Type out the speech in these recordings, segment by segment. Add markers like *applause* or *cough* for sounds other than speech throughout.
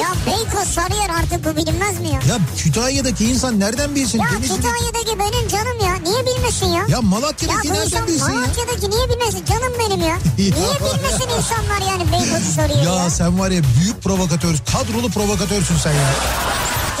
Ya Beykoz Sarıyer artık bu bilinmez mi ya? Ya Kütahya'daki insan nereden bilsin? Ya Denizli'deki- Kütahya'daki benim canım ya. Niye bilmesin ya? Ya Ya Malatya'daki bu nereden insan bilsin ya? Malatya'daki niye bilmesin? Canım benim ya. *laughs* Niye bilmesin insanlar yani Beykoz'u soruyor ya? Ya sen var ya büyük provokatör, kadrolu provokatörsün sen ya.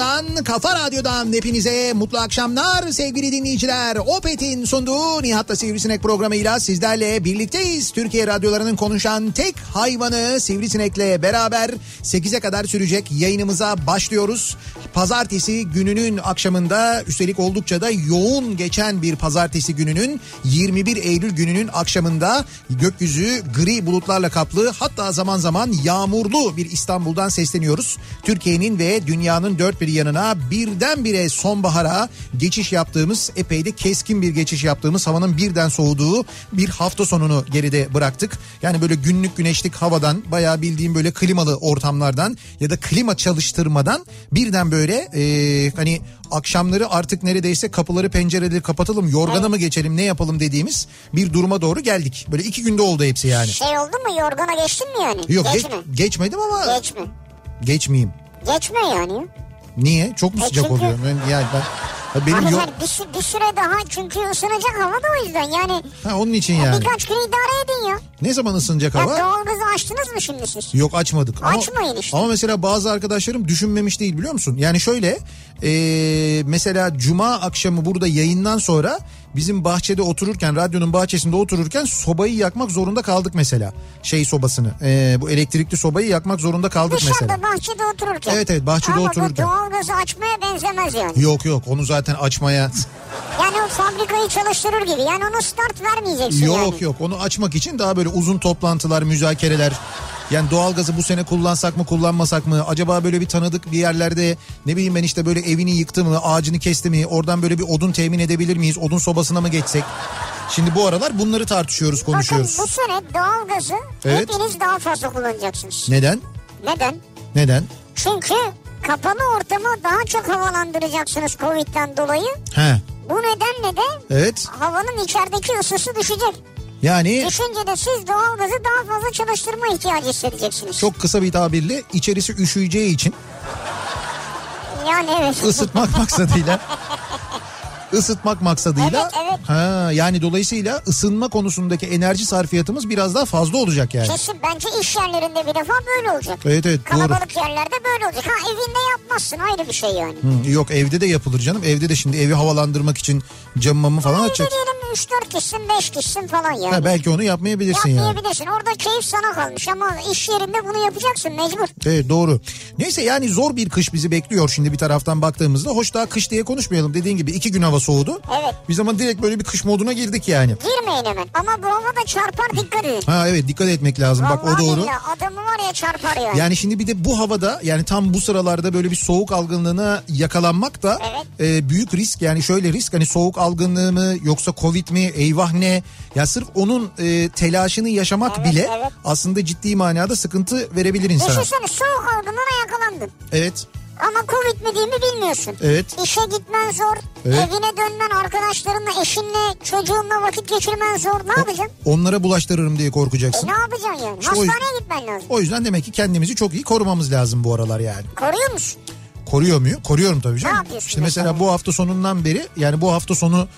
Kafa radyosundan, kafa radyodan hepinize mutlu akşamlar sevgili dinleyiciler. Opet'in sunduğu Nihat'la Sivrisinek programıyla sizlerle birlikteyiz. Türkiye radyolarının konuşan tek hayvanı Sivrisinek'le beraber 8'e kadar sürecek yayınımıza başlıyoruz. Pazartesi gününün akşamında üstelik oldukça da yoğun geçen bir pazartesi gününün 21 Eylül gününün akşamında gökyüzü gri bulutlarla kaplı hatta zaman zaman yağmurlu bir İstanbul'dan sesleniyoruz. Türkiye'nin ve dünyanın dört bir yanına birdenbire sonbahara geçiş yaptığımız epey de keskin bir geçiş yaptığımız havanın birden soğuduğu bir hafta sonunu geride bıraktık. Yani böyle günlük güneşlik havadan bayağı bildiğim böyle klimalı ortamlardan ya da klima çalıştırmadan birden böyle e, hani akşamları artık neredeyse kapıları pencereleri kapatalım yorgana mı geçelim ne yapalım dediğimiz bir duruma doğru geldik. Böyle iki günde oldu hepsi yani. Şey oldu mu yorgana geçtin mi yani? Yok Geç geç- mi? geçmedim ama Geç mi? geçmeyeyim. Geçme yani. Niye? Çok mu E sıcak çünkü- oluyor? Ben, yani ben, ha benim Ama yok. bir, sü- bir süre daha çünkü ısınacak hava da o yüzden yani. Ha onun için yani. Birkaç gün idare edin ya. Ne zaman ısınacak Ya hava? doğalgazı açtınız mı şimdi siz? Yok açmadık. Açmayın ama, işte. Ama mesela bazı arkadaşlarım düşünmemiş değil biliyor musun? Yani şöyle e, mesela cuma akşamı burada yayından sonra bizim bahçede otururken radyonun bahçesinde otururken sobayı yakmak zorunda kaldık mesela. Şey sobasını e, bu elektrikli sobayı yakmak zorunda kaldık Dışarıda mesela. bahçede otururken. Evet, evet, bahçede Ama otururken. bu doğalgazı açmaya benzemez yani. Yok yok onu zaten açmaya Yani o fabrikayı çalıştırır gibi. Yani ona start vermeyeceksin Yok yani. yok onu açmak için daha böyle uzun toplantılar, müzakereler. Yani doğalgazı bu sene kullansak mı kullanmasak mı? Acaba böyle bir tanıdık bir yerlerde ne bileyim ben işte böyle evini yıktı mı, ağacını kesti mi? Oradan böyle bir odun temin edebilir miyiz? Odun sobasına mı geçsek? Şimdi bu aralar bunları tartışıyoruz, Bakın konuşuyoruz. bu sene doğalgazı Evet. hepiniz daha fazla kullanacaksınız. Neden? Neden? Neden? Çünkü kapalı ortamı daha çok havalandıracaksınız Covid'den dolayı. He. Bu nedenle de Evet. havanın içerideki ısısı düşecek. Yani Düşünce de siz doğalgazı daha fazla çalıştırma ihtiyacı hissedeceksiniz. çok kısa bir tabirle içerisi üşüyeceği için Yani evet. ısıtmak *laughs* maksadıyla ısıtmak maksadıyla Evet, evet. ha yani dolayısıyla ısınma konusundaki enerji sarfiyatımız biraz daha fazla olacak yani. Kesin bence iş yerlerinde bir defa böyle olacak. Evet evet doğru. Kalabalık yerlerde böyle olacak. Ha evinde yapmazsın ayrı bir şey yani. Hı, yok evde de yapılır canım. Evde de şimdi evi havalandırmak için camımı falan Evde açacak. diyelim 3-4 kişisin 5 kişisin falan yani. Ha, belki onu yapmayabilirsin yani. Yapmayabilirsin. Orada keyif sana kalmış ama iş yerinde bunu yapacaksın mecbur. Evet doğru. Neyse yani zor bir kış bizi bekliyor şimdi bir taraftan baktığımızda. Hoş daha kış diye konuşmayalım. Dediğin gibi iki gün hava soğudu. Evet. Biz ama direkt böyle bir kış moduna girdik yani. Girmeyin hemen. Ama bu havada çarpar dikkat edin. Ha evet dikkat etmek lazım. Bak o Vallahi doğru. billahi adamı var ya çarpar yani. Yani şimdi bir de bu havada yani tam bu sıralarda böyle bir soğuk algınlığına yakalanmak da Evet. e, büyük risk. Yani şöyle risk hani soğuk algınlığı mı yoksa covid mi eyvah ne? Ya sırf onun e, telaşını yaşamak Evet, bile evet. aslında ciddi manada sıkıntı verebilir insana. Düşünsene soğuk algınlığına yakalandın. Evet. Ama Covid mi değil mi bilmiyorsun. Evet. İşe gitmen zor. Evet. Evine dönmen arkadaşlarınla, eşinle, çocuğunla vakit geçirmen zor. Ne yapacaksın? Onlara bulaştırırım diye E korkacaksın. ne yapacaksın yani? İşte o- Hastaneye gitmen lazım. O yüzden demek ki kendimizi çok iyi korumamız lazım bu aralar yani. Koruyor musun? Koruyor muyum? Koruyorum tabii canım. yapıyorsun İşte mesela, mesela? bu hafta sonundan beri yani bu hafta sonu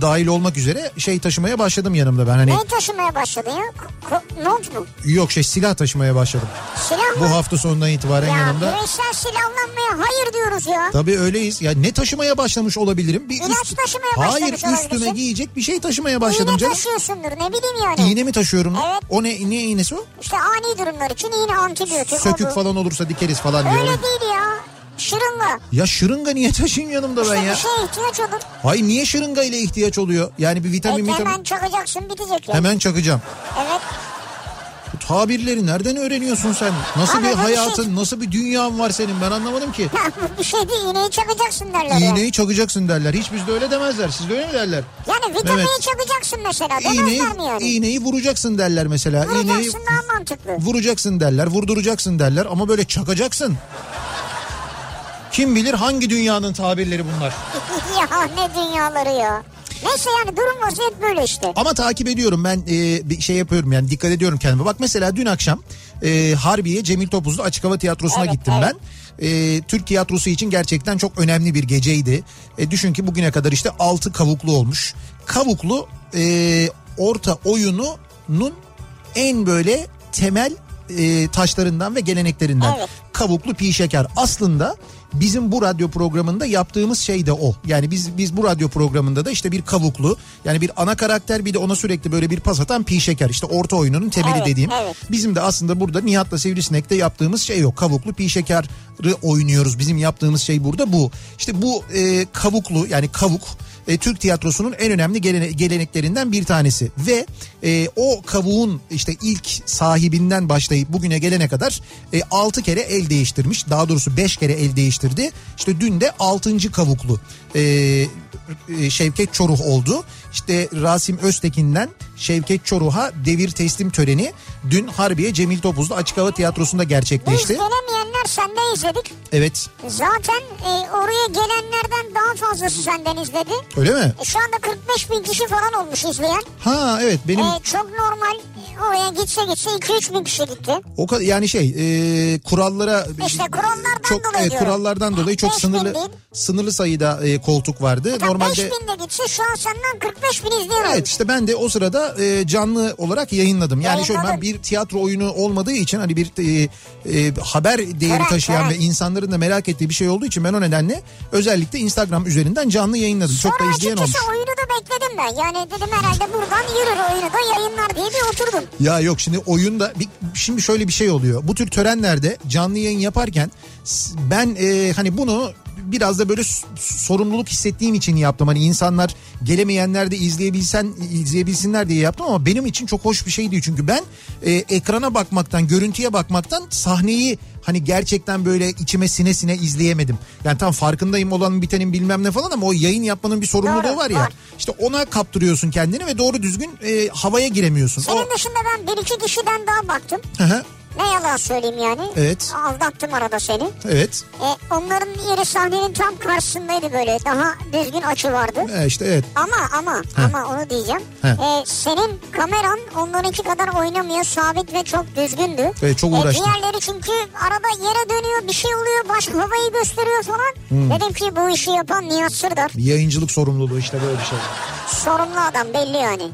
dahil olmak üzere şey taşımaya başladım yanımda ben hani Ne taşımaya başladın ya? Ko- not mu? yok şey silah taşımaya başladım. Silah mı? Bu hafta sonundan itibaren ya yanımda. bireysel silahlanmaya hayır diyoruz ya. Tabii öyleyiz. Ya ne taşımaya başlamış olabilirim? Bir İlaç taşımaya Hayır başlamış üstüme olabilirsin. giyecek bir şey taşımaya başladım İğne canım. taşıyorsundur ne bileyim yani. İğne mi taşıyorum? Evet. O ne, ne iğnesi o? İşte ani durumlar için iğne antibiyotik. Sökük o bu. falan olursa dikeriz falan diyor. Öyle değil ya. Şırınga. Ya şırınga niye taşıyayım yanımda ben İşte ya? bir şeye ihtiyaç olur. Hayır niye şırınga ile ihtiyaç oluyor? Yani bir E, vitamin vitamin hemen çakacaksın bitecek ya. hemen çakacağım. Evet. Bu tabirleri nereden öğreniyorsun sen? Nasıl Abi bir bir hayatın, şey- nasıl bir dünyan var senin ben anlamadım ki. bir şey değil iğneyi çakacaksın derler. İğneyi çakacaksın derler. Hiç bizde öyle demezler. Sizde öyle mi derler? Yani vitamini Evet. çakacaksın mesela İğneyi, demezler mi yani? iğneyi vuracaksın derler mesela. İğneyi Vuracaksın daha mantıklı. vuracaksın derler, vurduracaksın derler ama böyle çakacaksın. Kim bilir hangi dünyanın tabirleri bunlar. *laughs* ya ne dünyaları ya. Neyse yani durum vaziyet böyle işte. Ama takip ediyorum ben e, bir şey yapıyorum yani dikkat ediyorum kendime. Bak mesela dün akşam e, Harbiye Cemil Topuzlu Açık Hava Tiyatrosu'na Evet, gittim evet. ben. E, Türk tiyatrosu için gerçekten çok önemli bir geceydi. E, düşün ki bugüne kadar işte 6 kavuklu olmuş. Kavuklu e, orta oyununun en böyle temel e, taşlarından ve geleneklerinden. Evet. Kavuklu pi şeker. Aslında bizim bu radyo programında yaptığımız şey de o. Yani biz biz bu radyo programında da işte bir kavuklu yani bir ana karakter bir de ona sürekli böyle bir pas atan pi şeker. İşte orta oyununun temeli Evet, dediğim. evet. Bizim de aslında burada Nihat'la Sivrisinek'te yaptığımız şey yok. Kavuklu pi şekeri oynuyoruz. Bizim yaptığımız şey burada bu. İşte bu e, kavuklu yani kavuk e, Türk tiyatrosunun en önemli gelene- geleneklerinden bir tanesi. Ve e, o kavuğun işte ilk sahibinden başlayıp bugüne gelene kadar 6 kere el değiştirmiş. Daha doğrusu 5 kere el değiştirdi. İşte dün de 6. kavuklu e, e, Şevket Çoruh oldu. İşte Rasim Öztekin'den Şevket Çoruh'a devir teslim töreni dün Harbiye Cemil Topuzlu Açık Hava Tiyatrosu'nda Biz gerçekleşti. gelemeyenler sende izledik. Evet Zaten e, oraya gelenlerden daha fazlası senden izledi. öyle mi? E, şu anda 45 bin kişi falan olmuş izleyen. Ha evet benim E, çok normal. Oraya gitse gitse 2-3 bin kişi gitti. O kadar yani şey e, kurallara İşte kurallardan çok dolayı e, kurallardan dolayı çok bin sınırlı sınırlı sayıda e, koltuk vardı. 5 Normalde bin de gitse şu an senden 45 bin izleyen Evet işte ben de o sırada e, canlı olarak yayınladım. Yani şöyle ben bir tiyatro oyunu olmadığı için hani bir e, e, haber değeri Evet, taşıyan evet. ve insanların da merak ettiği bir şey olduğu için ben o nedenle özellikle Instagram üzerinden canlı yayınladım. çok da Sonra izleyen olmuş. açıkçası oyunu da bekledim ben. Yani dedim herhalde buradan yürür oyunu da yayınlar diye bir oturdum. Ya yok şimdi oyunda bir, şimdi şöyle bir şey oluyor. Bu tür törenlerde canlı yayın yaparken ben e, hani bunu biraz da böyle sorumluluk hissettiğim için yaptım. Hani insanlar gelemeyenler de izleyebilsen izleyebilsinler diye yaptım ama benim için çok hoş bir şeydi çünkü ben e, ekrana bakmaktan, görüntüye bakmaktan sahneyi hani gerçekten böyle içime sine sine izleyemedim. Yani tam farkındayım olan bitenin bilmem ne falan ama o yayın yapmanın bir sorumluluğu Doğru, var ya. var. İşte ona kaptırıyorsun kendini ve doğru düzgün e, havaya giremiyorsun. O- Senin dışında ben bir iki kişiden daha baktım. Hı hı. Ne yalan söyleyeyim yani. Evet. Aldattım arada seni. Evet. E, onların yeri sahnenin tam karşısındaydı böyle. Daha düzgün açı vardı. E işte evet. Ama ama ama onu diyeceğim. Heh. E, senin kameran onlarınki kadar oynamıyor. Sabit ve çok düzgündü. Evet, çok E, uğraştım. diğerleri çünkü arada yere dönüyor bir şey oluyor. Başka havayı gösteriyor falan. Hmm. Dedim ki bu işi yapan Nihat Sırdar. Yayıncılık sorumluluğu işte böyle bir şey. Sorumlu adam belli yani.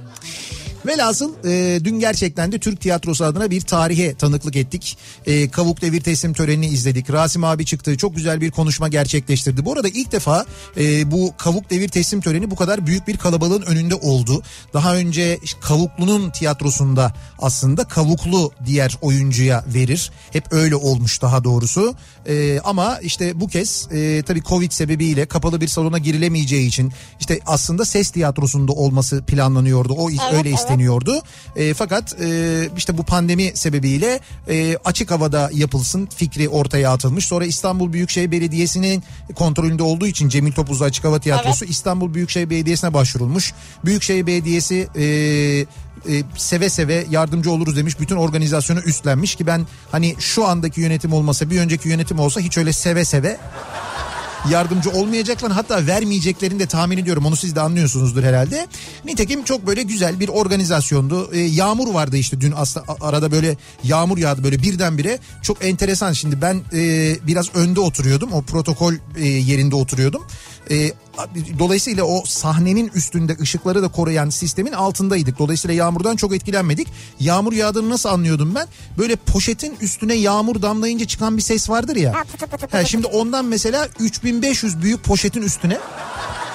Velhasıl e, dün gerçekten de Türk tiyatrosu adına bir tarihe tanıklık ettik. E, Kavuk Devir Teslim törenini izledik. Rasim abi çıktı çok güzel bir konuşma gerçekleştirdi. Bu arada ilk defa e, bu Kavuk Devir Teslim töreni bu kadar büyük bir kalabalığın önünde oldu. Daha önce Kavuklu'nun tiyatrosunda aslında Kavuklu diğer oyuncuya verir. Hep öyle olmuş daha doğrusu. E, ama işte bu kez e, tabii Covid sebebiyle kapalı bir salona girilemeyeceği için işte aslında ses tiyatrosunda olması planlanıyordu. O Evet, öyle evet. istedi bekleniyordu. E, fakat e, işte bu pandemi sebebiyle e, açık havada yapılsın fikri ortaya atılmış. Sonra İstanbul Büyükşehir Belediyesi'nin kontrolünde olduğu için Cemil Topuzlu Açık Hava Tiyatrosu İstanbul Büyükşehir Belediyesi'ne başvurulmuş. Büyükşehir Belediyesi e, e, seve seve yardımcı oluruz demiş. Bütün organizasyonu üstlenmiş ki ben hani şu andaki yönetim olmasa bir önceki yönetim olsa hiç öyle seve seve yardımcı olmayacaklar hatta vermeyeceklerini de tahmin ediyorum onu siz de anlıyorsunuzdur herhalde. Nitekim çok böyle güzel bir organizasyondu. Ee, yağmur vardı işte dün aslında arada böyle yağmur yağdı böyle birdenbire çok enteresan şimdi ben e, biraz önde oturuyordum o protokol e, yerinde oturuyordum. E, dolayısıyla o sahnenin üstünde ışıkları da koruyan sistemin altındaydık. Dolayısıyla yağmurdan çok etkilenmedik. Yağmur yağdığını nasıl anlıyordum ben? Böyle poşetin üstüne yağmur damlayınca çıkan bir ses vardır ya. Ha, pıtı pıtı pıtı. Ha, şimdi ondan mesela 3500 büyük poşetin üstüne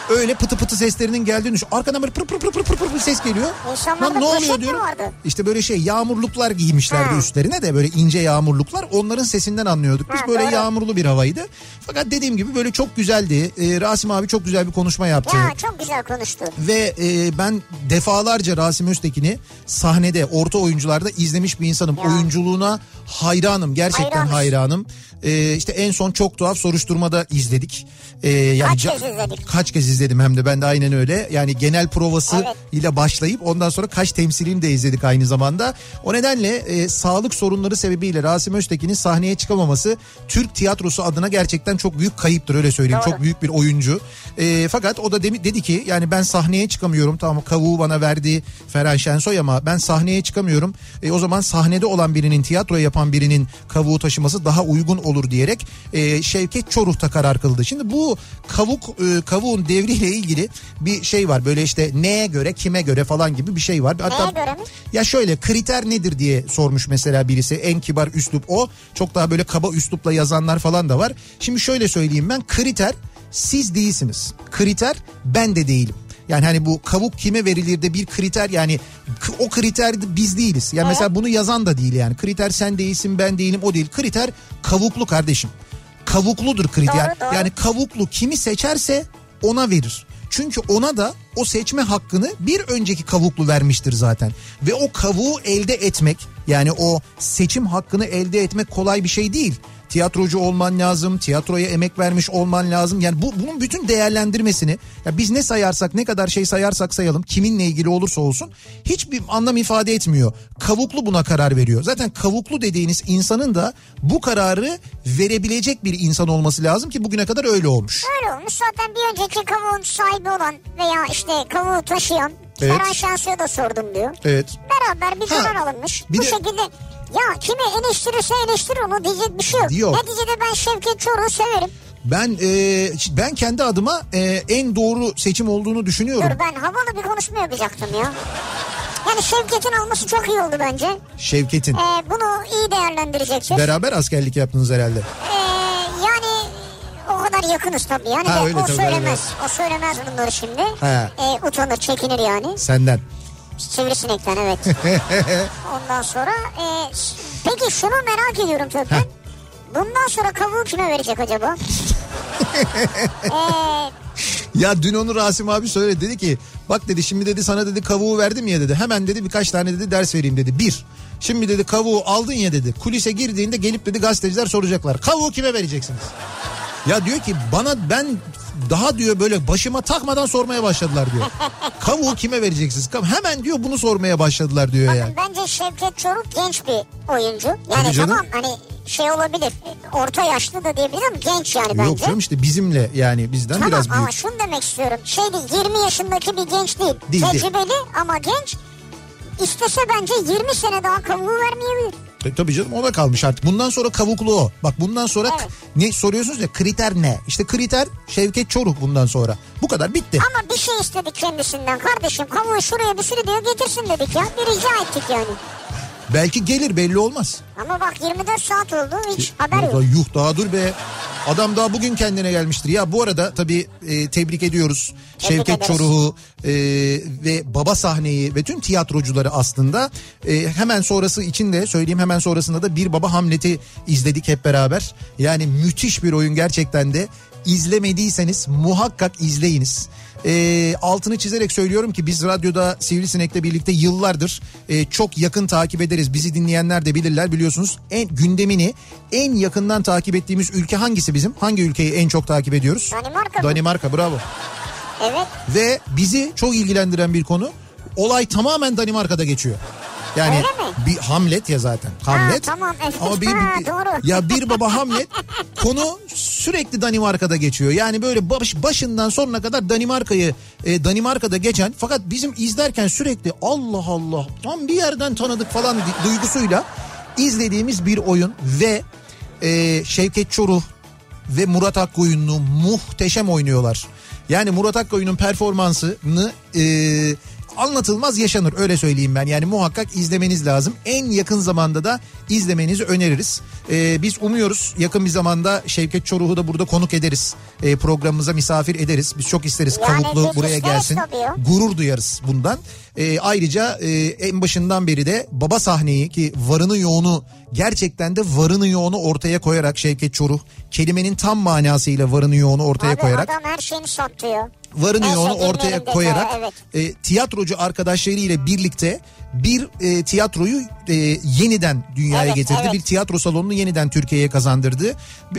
öyle pıtı pıtı seslerinin geldiğini düşün. Arkadan böyle pır pır pır pır pır pır bir ses geliyor. İnsanlarda Lan ne oluyor diyorum. vardı? İşte böyle şey yağmurluklar giymişlerdi Ha. üstlerine de böyle ince yağmurluklar. Onların sesinden anlıyorduk. Biz Ha, böyle doğru. yağmurlu bir havaydı. Fakat dediğim gibi böyle çok güzeldi. Ee, Rasim abi çok güzel bir konuşma yaptı. Ya çok güzel konuştu. Ve e, ben defalarca Rasim Öztekin'i sahnede orta oyuncularda izlemiş bir insanım. Ya. Oyunculuğuna hayranım. Gerçekten hayranım. E, işte en son çok tuhaf soruşturmada izledik. E, yani Kaç kez izledik? Kaç kez izledim hem de ben de aynen öyle. Yani genel provası Evet. ile başlayıp ondan sonra kaç temsilini de izledik aynı zamanda. O nedenle e, sağlık sorunları sebebiyle Rasim Öztekin'in sahneye çıkamaması Türk tiyatrosu adına gerçekten çok büyük kayıptır öyle söyleyeyim. Doğru. Çok büyük bir oyuncu. E, fakat o da demi- dedi ki yani ben sahneye çıkamıyorum. Tamam kavuğu bana verdi Ferhan Şensoy ama ben sahneye çıkamıyorum. E, o zaman sahnede olan birinin tiyatro yapan birinin kavuğu taşıması daha uygun olur diyerek e, Şevket Çoruh da karar kıldı. Şimdi bu kavuk e, kavuğun devriyle ilgili bir şey var. Böyle işte neye göre kime göre falan gibi bir şey var. Hatta, Neye göre mi? Ya şöyle kriter nedir diye sormuş mesela birisi. En kibar üslup o. Çok daha böyle kaba üslupla yazanlar falan da var. Şimdi şöyle söyleyeyim ben kriter siz değilsiniz. Kriter ben de değilim. Yani hani bu kavuk kime verilir de bir kriter yani o kriter biz değiliz. Yani mesela bunu yazan da değil yani. Kriter sen değilsin ben değilim o değil. Kriter kavuklu kardeşim. Kavukludur kriter. Doğru, doğru. Yani kavuklu kimi seçerse ona verir. Çünkü ona da o seçme hakkını bir önceki kavuklu vermiştir zaten. Ve o kavuğu elde etmek yani o seçim hakkını elde etmek kolay bir şey değil. Tiyatrocu olman lazım, tiyatroya emek vermiş olman lazım. Yani bu bunun bütün değerlendirmesini ya biz ne sayarsak ne kadar şey sayarsak sayalım kiminle ilgili olursa olsun hiçbir anlam ifade etmiyor. Kavuklu buna karar veriyor. Zaten kavuklu dediğiniz insanın da bu kararı verebilecek bir insan olması lazım ki bugüne kadar öyle olmuş. Öyle olmuş zaten bir önceki kavuğun sahibi olan veya işte kavuğu taşıyan Evet. Ferhan Şensoy'a da sordum diyor. Evet. Beraber bir karar alınmış. bir Bu de- şekilde ya kimi eleştirirse eleştir onu diyecek bir şey yok. Yok. Neticede ben Şevket Çoruh'u severim. Ben e, ben kendi adıma e, en doğru seçim olduğunu düşünüyorum. Dur ben havalı bir konuşma yapacaktım ya. Yani Şevket'in alması çok iyi oldu bence. Şevket'in. Ee, bunu iyi değerlendirecektir. Beraber askerlik yaptınız herhalde. Ee, yani o kadar yakınız tabii. Yani Ha, de öyle o tabii, söylemez. O söylemez bunları şimdi. Ha. Ee, utanır, çekinir yani. Senden. Sivrisinekten evet. *laughs* Ondan sonra e, peki şunu merak ediyorum Tökmen. Bundan sonra kavuğu kime verecek acaba? ee, *laughs* Ya dün onu Rasim abi söyledi dedi ki bak dedi şimdi dedi sana dedi kavuğu verdim ya dedi hemen dedi birkaç tane dedi ders vereyim dedi. Bir şimdi dedi kavuğu aldın ya dedi kulise girdiğinde gelip dedi gazeteciler soracaklar kavuğu kime vereceksiniz? Ya diyor ki bana ben daha diyor böyle başıma takmadan sormaya başladılar diyor. *laughs* Kavuğu kime vereceksiniz? Hemen diyor bunu sormaya başladılar diyor yani. bence Şevket Çoruk genç bir oyuncu. Yani tamam hani şey olabilir. Orta yaşlı da diyebilirim ama genç yani bence. Yok canım işte bizimle yani bizden Tamam biraz ama büyük. şunu demek istiyorum. Şey değil 20 yaşındaki bir genç değil. Değil, değil. Tecrübeli ama genç. İstese bence 20 sene daha kavuğu vermeyebilir. E, tabii canım ona kalmış artık. Bundan sonra kavuklu o. Bak bundan sonra Evet. ne soruyorsunuz ya kriter ne? İşte kriter Şevket Çoruk bundan sonra. Bu kadar bitti. Ama bir şey istedik kendisinden. Kardeşim kavuğu şuraya bir sürü diyor getirsin dedik ya. Bir rica ettik yani. Belki gelir belli olmaz. Ama bak 24 saat oldu hiç haber yok. yuh daha dur be. Adam daha bugün kendine gelmiştir. Ya bu arada tabii e, tebrik ediyoruz. Tebrik Şevket ederiz. Çoruh'u e, ve Baba Sahneyi ve tüm tiyatrocuları aslında. E, hemen sonrası için de söyleyeyim hemen sonrasında da Bir Baba Hamlet'i izledik hep beraber. Yani müthiş bir oyun gerçekten de. İzlemediyseniz muhakkak izleyiniz. E, altını çizerek söylüyorum ki biz radyoda Sivrisinek'le birlikte yıllardır e, çok yakın takip ederiz. Bizi dinleyenler de bilirler biliyorsunuz. En gündemini en yakından takip ettiğimiz ülke hangisi bizim? Hangi ülkeyi en çok takip ediyoruz? Danimarka? Danimarka bravo. Evet. Ve bizi çok ilgilendiren bir konu. Olay tamamen Danimarka'da geçiyor. Yani bir Hamlet ya zaten. Hamlet. tamam, evet. Ama bir, Ha, bir- doğru. ya bir baba Hamlet *laughs* konu sürekli Danimarka'da geçiyor. Yani böyle baş, başından sonuna kadar Danimarka'yı e, Danimarka'da geçen fakat bizim izlerken sürekli Allah Allah tam bir yerden tanıdık falan duygusuyla izlediğimiz bir oyun ve e, Şevket Çoruh ve Murat Akkoyunlu muhteşem oynuyorlar. Yani Murat Akkoyun'un performansını e, anlatılmaz yaşanır öyle söyleyeyim ben. Yani muhakkak izlemeniz lazım. En yakın zamanda da izlemenizi öneririz. E, biz umuyoruz yakın bir zamanda Şevket Çoruh'u da burada konuk ederiz. E, programımıza misafir ederiz. Biz çok isteriz Yani Kavuklu biz buraya gelsin. tabii. Gurur duyarız bundan. E, ayrıca e, en başından beri de baba sahneyi ki varını yoğunu gerçekten de varını yoğunu ortaya koyarak Şevket Çoruh kelimenin tam manasıyla varını yoğunu ortaya Abi koyarak adam her şeyini satıyor. Varını Neyse, yoğunu ortaya koyarak evet. e, tiyatrocu arkadaşlarıyla birlikte bir e, tiyatroyu e, yeniden dünyaya Evet, getirdi. evet. Bir tiyatro salonunu yeniden Türkiye'ye kazandırdı.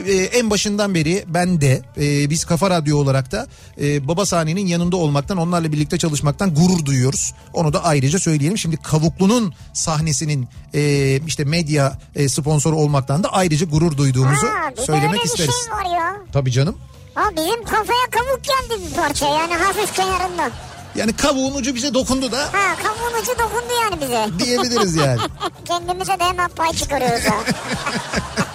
E, en başından beri ben de e, biz Kafa Radyo olarak da e, Baba Sahne'nin yanında olmaktan onlarla birlikte çalışmaktan gurur duyuyoruz. Onu da ayrıca söyleyelim. Şimdi Kavuklu'nun sahnesinin e, işte medya e, sponsoru olmaktan da ayrıca gurur duyduğumuzu Ha, söylemek öyle isteriz. şey. Tabii canım. Ha bizim kafaya kavuk geldi bir parça yani hafif kenarından. Yani kavuğun ucu bize dokundu da Ha kavuğun ucu dokundu yani bize. diyebiliriz yani. *laughs* Kendimize de hemen pay çıkarıyoruz ha. *laughs*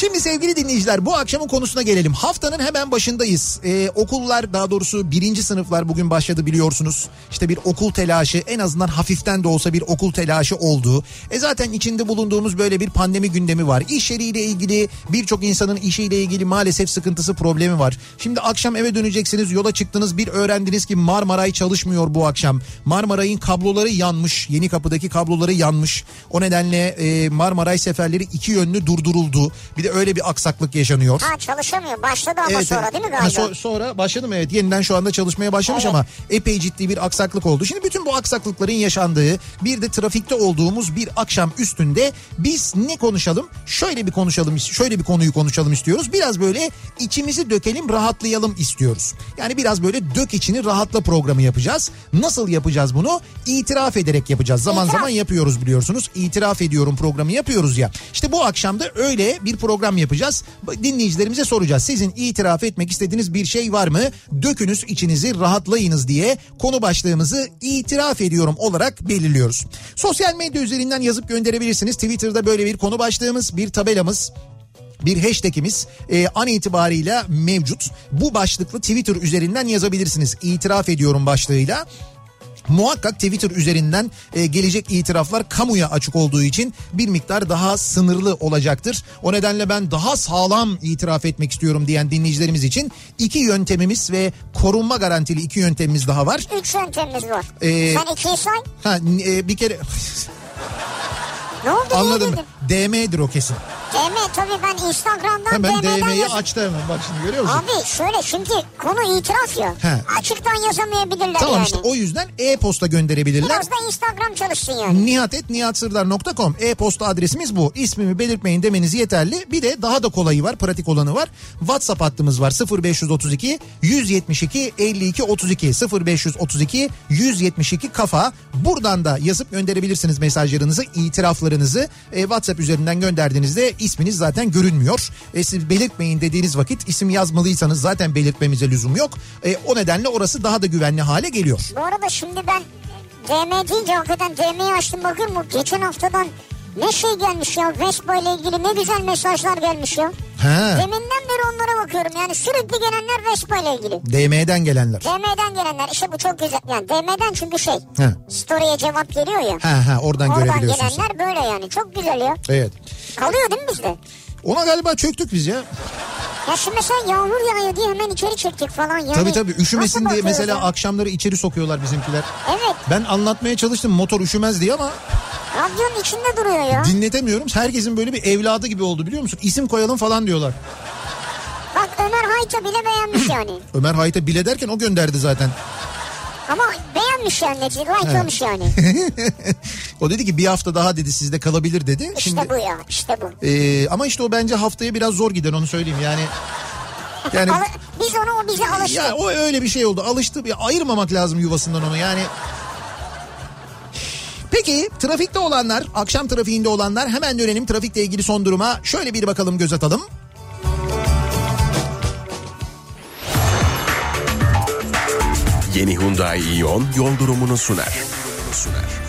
Şimdi sevgili dinleyiciler bu akşamın konusuna gelelim. Haftanın hemen başındayız. Ee, okullar daha doğrusu birinci sınıflar bugün başladı biliyorsunuz. İşte bir okul telaşı en azından hafiften de olsa bir okul telaşı oldu. E zaten içinde bulunduğumuz böyle bir pandemi gündemi var. İş yeriyle ilgili birçok insanın işiyle ilgili maalesef sıkıntısı problemi var. Şimdi akşam eve döneceksiniz yola çıktınız bir öğrendiniz ki Marmaray çalışmıyor bu akşam. Marmaray'ın kabloları yanmış. Yeni kapıdaki kabloları yanmış. O nedenle e, Marmaray seferleri iki yönlü durduruldu. Bir de öyle bir aksaklık yaşanıyor. Ha çalışamıyor. Başladı ama Evet, sonra değil mi Ha, galiba? so- sonra başladım evet yeniden şu anda çalışmaya başlamış Evet. ama epey ciddi bir aksaklık oldu. Şimdi bütün bu aksaklıkların yaşandığı bir de trafikte olduğumuz bir akşam üstünde biz ne konuşalım? Şöyle bir konuşalım şöyle bir konuyu konuşalım istiyoruz. Biraz böyle içimizi dökelim rahatlayalım istiyoruz. Yani biraz böyle dök içini rahatla programı yapacağız. Nasıl yapacağız bunu? İtiraf ederek yapacağız. Zaman İtiraf. zaman yapıyoruz biliyorsunuz. İtiraf ediyorum programı yapıyoruz ya. İşte bu akşam da öyle bir program yapacağız. Dinleyicilerimize soracağız. Sizin itiraf etmek istediğiniz bir şey var mı? Dökünüz içinizi rahatlayınız diye konu başlığımızı itiraf ediyorum olarak belirliyoruz. Sosyal medya üzerinden yazıp gönderebilirsiniz. Twitter'da böyle bir konu başlığımız, bir tabelamız bir hashtagimiz e, an itibarıyla mevcut. Bu başlıklı Twitter üzerinden yazabilirsiniz. İtiraf ediyorum başlığıyla. Muhakkak Twitter üzerinden e, gelecek itiraflar kamuya açık olduğu için bir miktar daha sınırlı olacaktır. O nedenle ben daha sağlam itiraf etmek istiyorum diyen dinleyicilerimiz için iki yöntemimiz ve korunma garantili iki yöntemimiz daha var. Üç yöntemimiz var. Ee, Sen ikiyi say. Ha, e, bir kere Ne oldu anladım. DM'dir o kesin. DM tabii ben Instagram'dan Hemen DM'den DM'yi yazıp- açtı hemen bak şimdi görüyor musun? Abi şöyle şimdi konu itiraf ya. He. Açıktan yazamayabilirler Tamam yani. işte o yüzden e-posta gönderebilirler. Biraz da Instagram çalışsın yani. nihatetnihatsırdar.com e-posta adresimiz bu. İsmimi belirtmeyin demeniz yeterli. Bir de daha da kolayı var, pratik olanı var. WhatsApp hattımız var 0532 172 52 32 0532 172 kafa. Buradan da yazıp gönderebilirsiniz mesajlarınızı, itiraflarınızı. E, WhatsApp üzerinden gönderdiğinizde isminiz zaten görünmüyor. E, siz belirtmeyin dediğiniz vakit isim yazmalıysanız zaten belirtmemize lüzum yok. E, o nedenle orası daha da güvenli hale geliyor. Bu arada şimdi ben DM deyince hakikaten DM'yi açtım bakıyorum bu geçen haftadan ne şey gelmiş ya Vespa ile ilgili ne güzel mesajlar gelmiş ya. He. Deminden beri onlara bakıyorum yani sürekli gelenler Vespa ile ilgili. DM'den gelenler. DM'den gelenler işte bu çok güzel yani DM'den çünkü şey He. story'e cevap geliyor ya. Ha ha oradan, Oradan görebiliyorsunuz. gelenler böyle yani çok güzel ya. Evet. Kalıyor değil mi bizde? Ona galiba çöktük biz ya. Ya şimdi mesela yağmur yağıyor diye hemen içeri çektik falan yani. tabii tabii üşümesin nasıl diye mesela ya? akşamları içeri sokuyorlar bizimkiler. Evet Ben anlatmaya çalıştım motor üşümez diye ama radyonun içinde duruyor ya. dinletemiyorum. Herkesin böyle bir evladı gibi oldu biliyor musun? İsim koyalım falan diyorlar. Bak Ömer Hayta bile beğenmiş yani. *clears throat* Ömer Hayta bile derken o gönderdi zaten. Ama beğenmiş yani neticede like'lamış yani. *laughs* O dedi ki bir hafta daha dedi sizde kalabilir dedi. İşte bu ya işte bu. Ee, ama işte o bence haftaya biraz zor gider onu söyleyeyim yani. Yani biz onu o bize alıştı. ya o öyle bir şey oldu. Alıştı. Ya, ayırmamak lazım yuvasından onu yani. Peki trafikte olanlar, akşam trafiğinde olanlar hemen dönelim trafikle ilgili son duruma. Şöyle bir bakalım göz atalım. Yeni Hyundai Ion yol durumunu sunar. Sunar.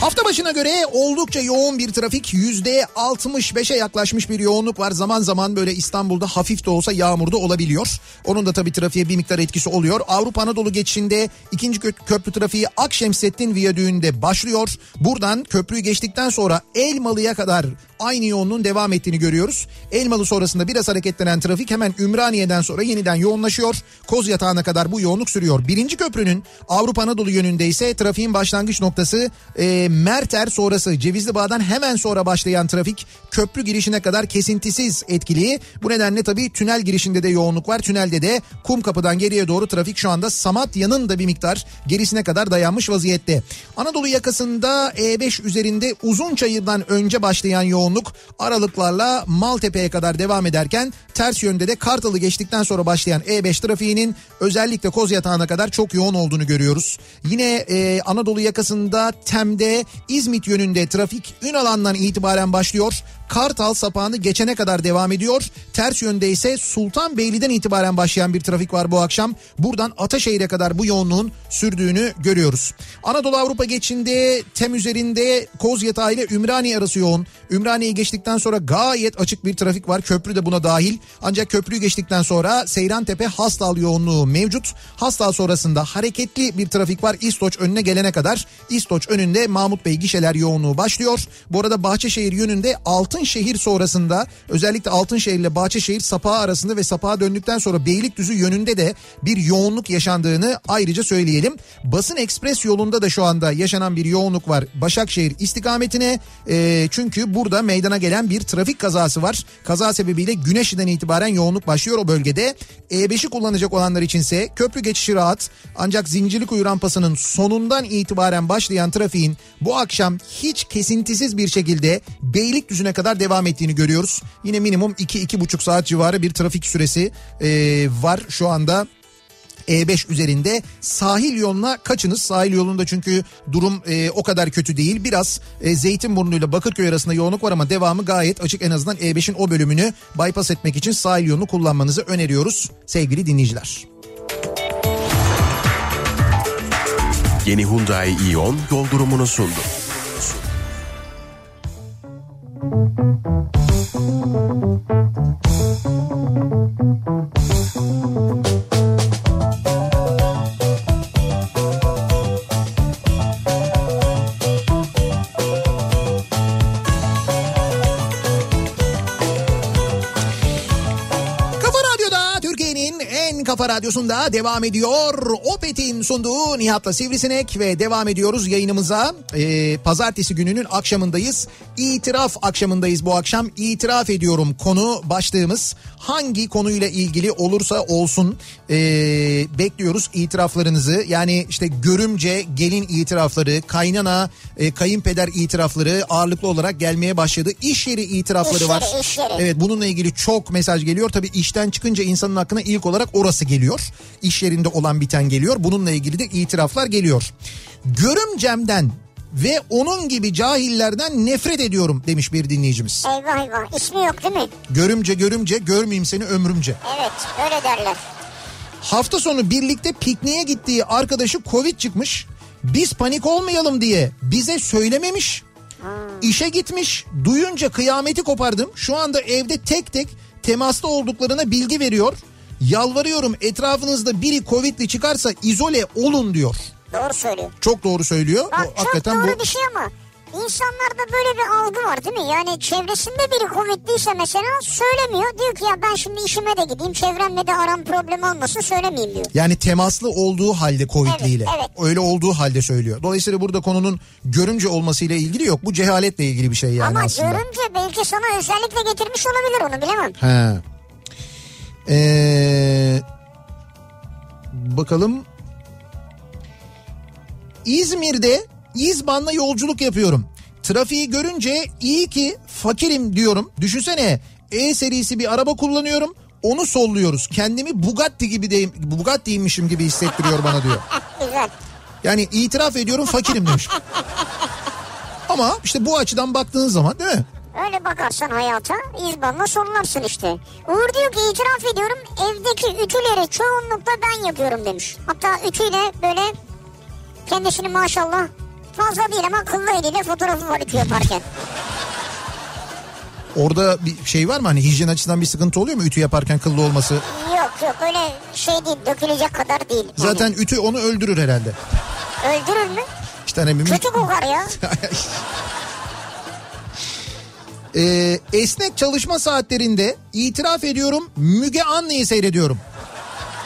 Hafta başına göre oldukça yoğun bir trafik. Yüzde 65'e yaklaşmış bir yoğunluk var. Zaman zaman böyle İstanbul'da hafif de olsa yağmurda olabiliyor. Onun da tabii trafiğe bir miktar etkisi oluyor. Avrupa Anadolu geçişinde ikinci kö- köprü trafiği Akşemsettin Viyadüğü'nde başlıyor. Buradan köprüyü geçtikten sonra Elmalı'ya kadar aynı yoğunluğun devam ettiğini görüyoruz. Elmalı sonrasında biraz hareketlenen trafik hemen Ümraniye'den sonra yeniden yoğunlaşıyor. Koz yatağına kadar bu yoğunluk sürüyor. Birinci köprünün Avrupa Anadolu yönünde ise trafiğin başlangıç noktası e, Merter sonrası Cevizli Bağ'dan hemen sonra başlayan trafik köprü girişine kadar kesintisiz etkili. Bu nedenle tabii tünel girişinde de yoğunluk var. Tünelde de kum kapıdan geriye doğru trafik şu anda Samatya'nın da bir miktar gerisine kadar dayanmış vaziyette. Anadolu yakasında E5 üzerinde Uzunçayır'dan önce başlayan yoğunluk aralıklarla Maltepe'ye kadar devam ederken ters yönde de Kartal'ı geçtikten sonra başlayan E5 trafiğinin özellikle Kozyatağı'na kadar çok yoğun olduğunu görüyoruz. Yine e, Anadolu yakasında Tem'de İzmit yönünde trafik Ünalan'dan itibaren başlıyor. Kartal sapağını geçene kadar devam ediyor. Ters yönde ise Sultanbeyli'den itibaren başlayan bir trafik var bu akşam. Buradan Ataşehir'e kadar bu yoğunluğun sürdüğünü görüyoruz. Anadolu Avrupa geçinde Tem üzerinde Kozyatağı ile Ümraniye arası yoğun. Ümraniye'yi geçtikten sonra gayet açık bir trafik var. Köprü de buna dahil. Ancak köprüyü geçtikten sonra Seyrantepe Hastal yoğunluğu mevcut. Hastal sonrasında hareketli bir trafik var. İstoç önüne gelene kadar. İstoç önünde Mahmut Bey gişeler yoğunluğu başlıyor. Bu arada Bahçeşehir yönünde Altınşehir sonrasında özellikle Altınşehir ile Bahçeşehir sapağı arasında ve sapağa döndükten sonra Beylikdüzü yönünde de bir yoğunluk yaşandığını ayrıca söyleyelim. Basın Ekspres yolunda da şu anda yaşanan bir yoğunluk var Başakşehir istikametine. Ee, çünkü burada meydana gelen bir trafik kazası var. Kaza sebebiyle Güneşli'den itibaren yoğunluk başlıyor o bölgede. E5'i kullanacak olanlar içinse köprü geçişi rahat. Ancak Zincirlikuyu rampasının sonundan itibaren başlayan trafiğin bu akşam hiç kesintisiz bir şekilde Beylikdüzü'ne kadar devam ettiğini görüyoruz. Yine minimum 2-2,5 saat civarı bir trafik süresi e, var şu anda. E5 üzerinde sahil yoluna kaçınız. Sahil yolunda çünkü durum e, o kadar kötü değil. Biraz e, Zeytinburnu ile Bakırköy arasında yoğunluk var ama devamı gayet açık. En azından E5'in o bölümünü bypass etmek için sahil yolunu kullanmanızı öneriyoruz sevgili dinleyiciler. Yeni Hyundai Ion yol durumunu sundu. Kafa kafa radyosunda devam ediyor. Opet'in sunduğu Nihat'la Sivrisinek ve devam ediyoruz yayınımıza. Ee, pazartesi gününün akşamındayız. İtiraf akşamındayız bu akşam. İtiraf ediyorum konu başlığımız. Hangi konuyla ilgili olursa olsun ee, bekliyoruz itiraflarınızı. Yani işte görümce gelin itirafları, kaynana, e, kayınpeder itirafları ağırlıklı olarak gelmeye başladı. İş yeri itirafları İş var. yeri, iş yeri. Evet bununla ilgili çok mesaj geliyor. Tabii işten çıkınca insanın aklına ilk olarak orası geliyor. İş yerinde olan biten geliyor. Bununla ilgili de itiraflar geliyor. Görümcemden ve onun gibi cahillerden nefret ediyorum demiş bir dinleyicimiz. Eyvah eyvah ismi yok değil mi? Görümce görümce görmeyeyim seni ömrümce. Evet öyle derler. Hafta sonu birlikte pikniğe gittiği arkadaşı Covid çıkmış. Biz panik olmayalım diye bize söylememiş. İşe gitmiş. Duyunca kıyameti kopardım. Şu anda evde tek tek temasta olduklarına bilgi veriyor. Yalvarıyorum etrafınızda biri Covid'li çıkarsa izole olun diyor. Doğru söylüyor. Çok doğru söylüyor. Bak O, çok hakikaten doğru bu bir şey ama insanlarda böyle bir algı var değil mi? Yani çevresinde biri Covid'liyse mesela söylemiyor. Diyor ki ya ben şimdi işime de gideyim çevremle de aram problem olmasın söylemeyeyim diyor. Yani temaslı olduğu halde Covid'liyle. Evet, evet. Öyle olduğu halde söylüyor. Dolayısıyla burada konunun görümce olmasıyla ilgili yok. Bu cehaletle ilgili bir şey yani Ama aslında. görünce belki sana özellikle getirmiş olabilir onu bilemem. He. Ee, bakalım. İzmir'de İzban'la yolculuk yapıyorum. Trafiği görünce iyi ki fakirim diyorum. Düşünsene E serisi bir araba kullanıyorum. Onu solluyoruz. Kendimi Bugatti gibi deyim, Bugatti'ymişim gibi hissettiriyor bana diyor. Güzel. *laughs* Yani itiraf ediyorum fakirim demiş. Ama işte bu açıdan baktığın zaman değil mi? Öyle bakarsan hayata izbanla sonlarsın işte. Uğur diyor ki itiraf ediyorum evdeki ütüleri çoğunlukla ben yapıyorum demiş. Hatta ütüyle böyle kendisini maşallah fazla değil ama kıllı eliyle fotoğrafı var ütü yaparken. Orada bir şey var mı hani hijyen açısından bir sıkıntı oluyor mu ütü yaparken kıllı olması? Yok yok öyle şey değil dökülecek kadar değil. Yani Zaten ütü onu öldürür herhalde. öldürür mü? İşte hani Kötü kokar ya. *laughs* Ee, esnek çalışma saatlerinde itiraf ediyorum Müge Anlı'yı seyrediyorum.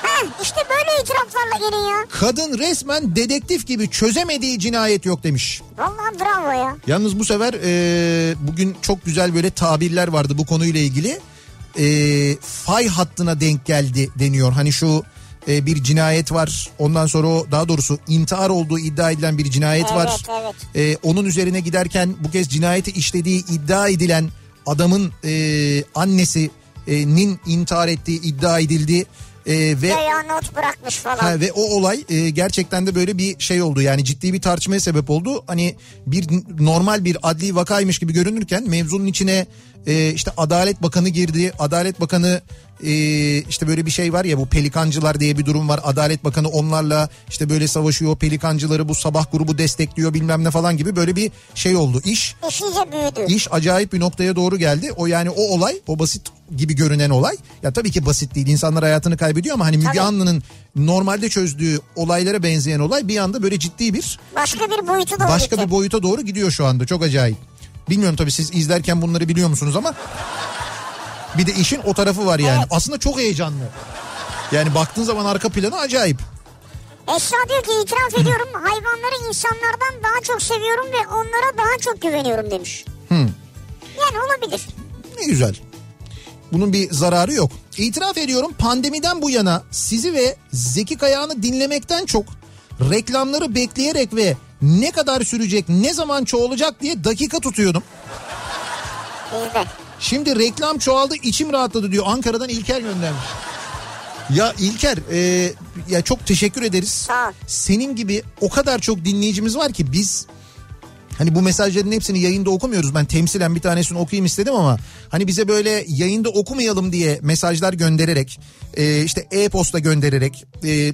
Heh, işte böyle itiraflarla gelin ya. Kadın resmen dedektif gibi çözemediği cinayet yok demiş. Vallahi bravo ya. Yalnız bu sefer e, bugün çok güzel böyle tabirler vardı bu konuyla ilgili. E, fay hattına denk geldi deniyor. Hani şu e, bir cinayet var ondan sonra o daha doğrusu intihar olduğu iddia edilen bir cinayet Evet, var. evet. E, onun üzerine giderken bu kez cinayeti işlediği iddia edilen adamın e, annesinin intihar ettiği iddia edildi. E, ve Ya not bırakmış falan. Ha, ve o olay e, gerçekten de böyle bir şey oldu yani ciddi bir tartışmaya sebep oldu. Hani bir normal bir adli vakaymış gibi görünürken mevzunun içine e, işte Adalet Bakanı girdi. Adalet Bakanı e, işte böyle bir şey var ya bu pelikancılar diye bir durum var. Adalet Bakanı onlarla işte böyle savaşıyor pelikancıları bu sabah grubu destekliyor bilmem ne falan gibi böyle bir şey oldu. İş İş iyice büyüdü. İş acayip bir noktaya doğru geldi. O yani o olay, o basit gibi görünen olay. Ya tabii ki basit değil. İnsanlar hayatını kaybediyor ama hani Müge. Anlı'nın normalde çözdüğü olaylara benzeyen olay bir anda böyle ciddi bir Başka bir boyutu da başka gitti. bir boyuta doğru gidiyor şu anda. Çok acayip. Bilmiyorum tabii siz izlerken bunları biliyor musunuz ama bir de işin o tarafı var yani. Evet. Aslında çok heyecanlı. Yani baktığın zaman arka planı acayip. Esra diyor ki itiraf ediyorum *laughs* hayvanları insanlardan daha çok seviyorum ve onlara daha çok güveniyorum demiş. Yani olabilir. Ne güzel. Bunun bir zararı yok. İtiraf ediyorum pandemiden bu yana sizi ve Zeki Kayağan'ı dinlemekten çok reklamları bekleyerek ve ne kadar sürecek, ne zaman çoğalacak diye dakika tutuyordum. De. Şimdi reklam çoğaldı içim rahatladı diyor. Ankara'dan İlker göndermiş. Ya İlker e, ya çok teşekkür ederiz. Sağ ol. Senin gibi o kadar çok dinleyicimiz var ki biz Hani bu mesajların hepsini yayında okumuyoruz. Ben temsilen bir tanesini okuyayım istedim ama hani bize böyle yayında okumayalım diye mesajlar göndererek e, işte e-posta göndererek e,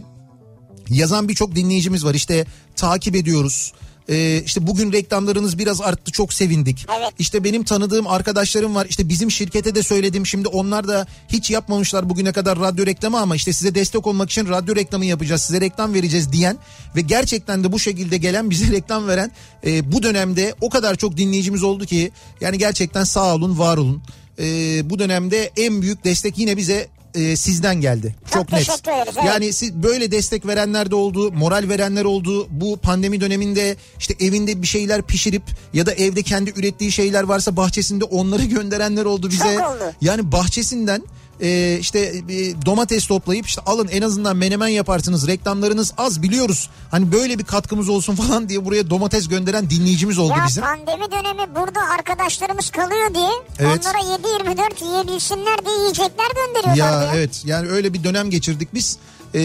yazan birçok dinleyicimiz var. İşte takip ediyoruz. Ee, işte bugün reklamlarınız biraz arttı çok sevindik. Evet. İşte benim tanıdığım arkadaşlarım var. İşte bizim şirkete de söyledim. Şimdi onlar da hiç yapmamışlar bugüne kadar radyo reklamı ama işte size destek olmak için radyo reklamı yapacağız. Size reklam vereceğiz diyen ve gerçekten de bu şekilde gelen bize *laughs* reklam veren e, bu dönemde o kadar çok dinleyicimiz oldu ki yani gerçekten sağ olun var olun. E, bu dönemde en büyük destek yine bize e, sizden geldi. Çok net. teşekkür ederiz, evet. Yani siz böyle destek verenler de oldu, moral verenler oldu. Bu pandemi döneminde işte evinde bir şeyler pişirip ya da evde kendi ürettiği şeyler varsa bahçesinde onları *laughs* gönderenler oldu bize. Çok oldu. Yani bahçesinden e, işte e, domates toplayıp işte alın en azından menemen yaparsınız reklamlarınız az biliyoruz. Hani böyle bir katkımız olsun *laughs* falan diye buraya domates gönderen dinleyicimiz oldu Ya bizim. pandemi dönemi burada arkadaşlarımız kalıyor diye Evet. onlara 7-24 yiyebilsinler diye yiyecekler gönderiyorlar Ya diye. evet yani öyle bir dönem geçirdik biz. Ee,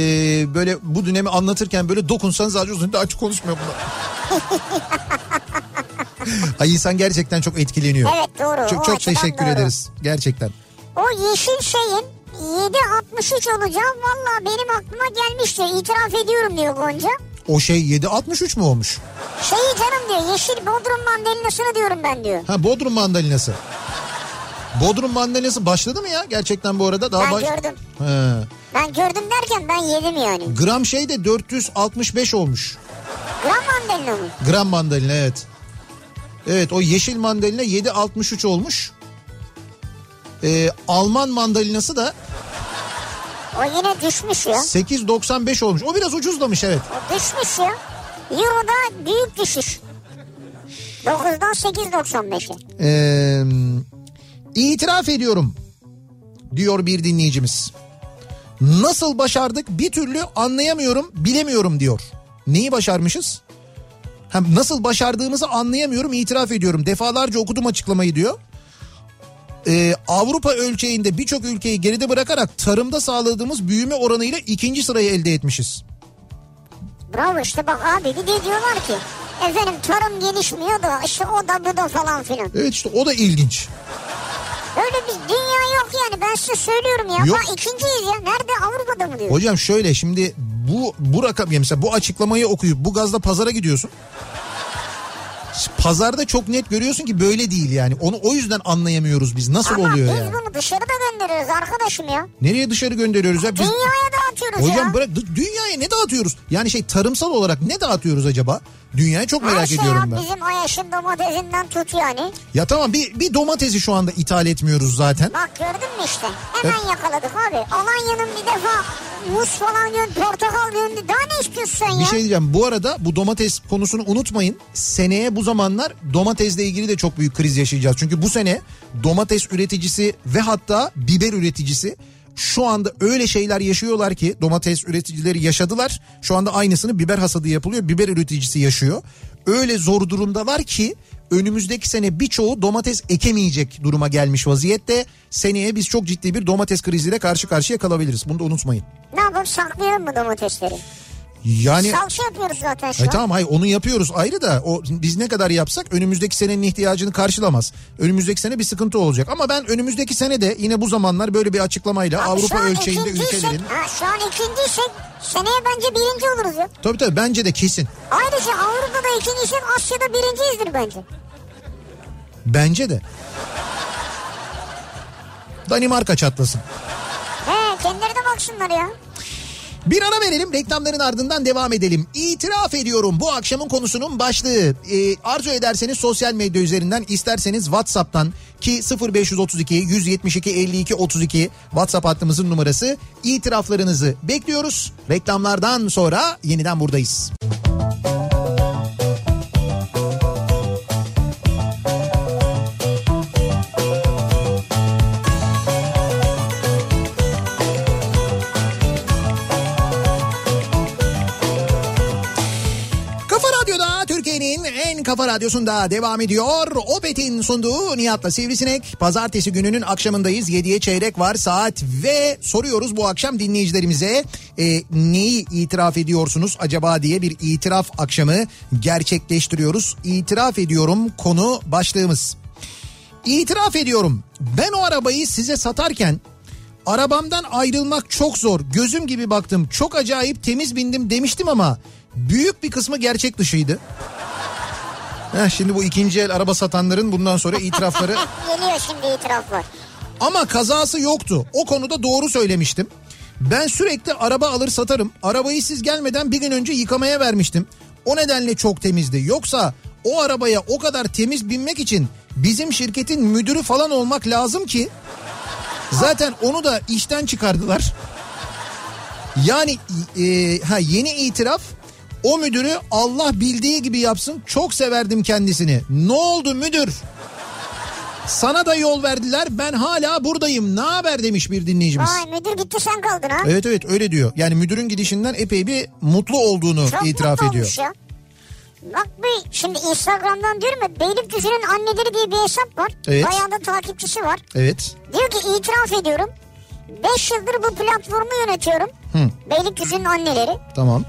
böyle bu dönemi anlatırken böyle dokunsanız acıyorsunuz. Daha açık konuşmuyor bunlar. *laughs* Ay insan gerçekten çok etkileniyor. Evet, doğru. Çok, çok teşekkür doğru. ederiz gerçekten. O yeşil şeyin 7.63 olacağım valla benim aklıma gelmiş diyor itiraf ediyorum diyor Gonca. O şey 7.63 mu olmuş? Şeyi canım diyor yeşil bodrum mandalinasını diyorum ben diyor. Ha Bodrum mandalinası. Bodrum mandalinası başladı mı ya gerçekten bu arada? Daha Ben baş... gördüm. He. Ben gördüm derken ben yedim yani. Gram şey de 465 olmuş. Gram mandalina mı? Gram mandalina evet. Evet o yeşil mandalina 7.63 olmuş. Ee, Alman mandalinası da O yine düşmüş ya. 8.95 olmuş. O biraz ucuzlamış evet. O düşmüş ya. Euro'da büyük düşüş. 9'dan 8.95'e. Ee, itiraf ediyorum diyor bir dinleyicimiz. Nasıl başardık bir türlü anlayamıyorum bilemiyorum diyor. Neyi başarmışız? Hem nasıl başardığımızı anlayamıyorum itiraf ediyorum. Defalarca okudum açıklamayı diyor. Ee, Avrupa ölçeğinde birçok ülkeyi geride bırakarak tarımda sağladığımız büyüme oranıyla ikinci sırayı elde etmişiz. Bravo işte bak abi bir de diyorlar ki efendim tarım gelişmiyor da işte o da bu da falan filan. Evet işte o da ilginç. Öyle bir dünya yok yani ben size söylüyorum ya. Yok. Ha, ikinciyiz ya. Nerede Avrupa'da mı diyor? Hocam şöyle şimdi bu bu rakam ya mesela bu açıklamayı okuyup bu gazla pazara gidiyorsun. Pazarda çok net görüyorsun ki böyle değil yani. Onu o yüzden anlayamıyoruz biz. Nasıl Ama oluyor biz yani? bunu dışarıda gönderiyoruz arkadaşım ya. Nereye dışarı gönderiyoruz ya? Biz, Dünyaya dağıtıyoruz hocam ya. bırak dü- dünyaya ne dağıtıyoruz? Yani şey tarımsal olarak ne dağıtıyoruz acaba? Dünyayı çok Her merak şey ediyorum ya ben. bizim Ayaş'ın domatesinden tut yani. Ya tamam bir, bir domatesi şu anda ithal etmiyoruz zaten. Bak gördün mü işte. Hemen yakaladık abi. Alanya'nın bir defa muz falan göndü, portakal göndü. Daha ne istiyorsun sen Bir ya? şey diyeceğim. Bu arada bu domates konusunu unutmayın. Seneye bu zamanlar domatesle ilgili de çok büyük kriz yaşayacağız. Çünkü bu sene domates üreticisi ve hatta biber üreticisi şu anda öyle şeyler yaşıyorlar ki domates üreticileri yaşadılar. Şu anda aynısını biber hasadı yapılıyor. Biber üreticisi yaşıyor. Öyle zor durumdalar ki önümüzdeki sene birçoğu domates ekemeyecek duruma gelmiş vaziyette. Seneye biz çok ciddi bir domates kriziyle karşı karşıya kalabiliriz. Bunu da unutmayın. Ne yapalım saklayalım mı domatesleri? Yani Salça yapıyoruz zaten şu Ay tamam hayır onu yapıyoruz ayrı da o biz ne kadar yapsak önümüzdeki senenin ihtiyacını karşılamaz. Önümüzdeki sene bir sıkıntı olacak ama ben önümüzdeki sene de yine bu zamanlar böyle bir açıklamayla Abi Avrupa ölçeğinde ülkelerin Ha, şu an ikinciysek seneye bence birinci oluruz ya. tabii tabii bence de kesin. Ayrıca Avrupa'da ikinciysek Asya'da birinciyizdir bence. Bence de. Danimarka çatlasın. He kendileri de baksınlar ya. Bir ara verelim reklamların ardından devam edelim. İtiraf ediyorum bu akşamın konusunun başlığı. Ee, arzu ederseniz sosyal medya üzerinden isterseniz Whatsapp'tan ki 0532 172 52 32 WhatsApp hattımızın numarası. İtiraflarınızı bekliyoruz. Reklamlardan sonra yeniden buradayız. Kafa kafa radyosunda devam ediyor. Opet'in sunduğu Nihat'la Sivrisinek. Pazartesi gününün akşamındayız. 7'ye çeyrek var saat ve soruyoruz bu akşam dinleyicilerimize e, neyi itiraf ediyorsunuz acaba diye bir itiraf akşamı gerçekleştiriyoruz. İtiraf ediyorum konu başlığımız. İtiraf ediyorum ben o arabayı size satarken arabamdan ayrılmak çok zor gözüm gibi baktım çok acayip temiz bindim demiştim ama büyük bir kısmı gerçek dışıydı. Heh, şimdi bu ikinci el araba satanların bundan sonra *laughs* itirafları Geliyor şimdi itiraflar. ama kazası yoktu. O konuda doğru söylemiştim. Ben sürekli araba alır satarım. Arabayı siz gelmeden bir gün önce yıkamaya vermiştim. O nedenle çok temizdi. Yoksa o arabaya o kadar temiz binmek için bizim şirketin müdürü falan olmak lazım ki zaten onu da işten çıkardılar. Yani e, ha yeni itiraf o müdürü Allah bildiği gibi yapsın. Çok severdim kendisini. Ne oldu müdür? Sana da yol verdiler ben hala buradayım. Ne haber demiş bir dinleyicimiz. Vay müdür gitti sen kaldın ha. Evet evet öyle diyor. Yani müdürün gidişinden epey bir mutlu olduğunu Çok itiraf mutlu ediyor. ya. Bak bir şimdi Instagram'dan diyorum ya Beylikdüzü'nün anneleri diye bir hesap var. Evet. Bayağı da takipçisi var. Evet. Diyor ki itiraf ediyorum. 5 yıldır bu platformu yönetiyorum. Hı. Beylikdüzü'nün anneleri. Tamam.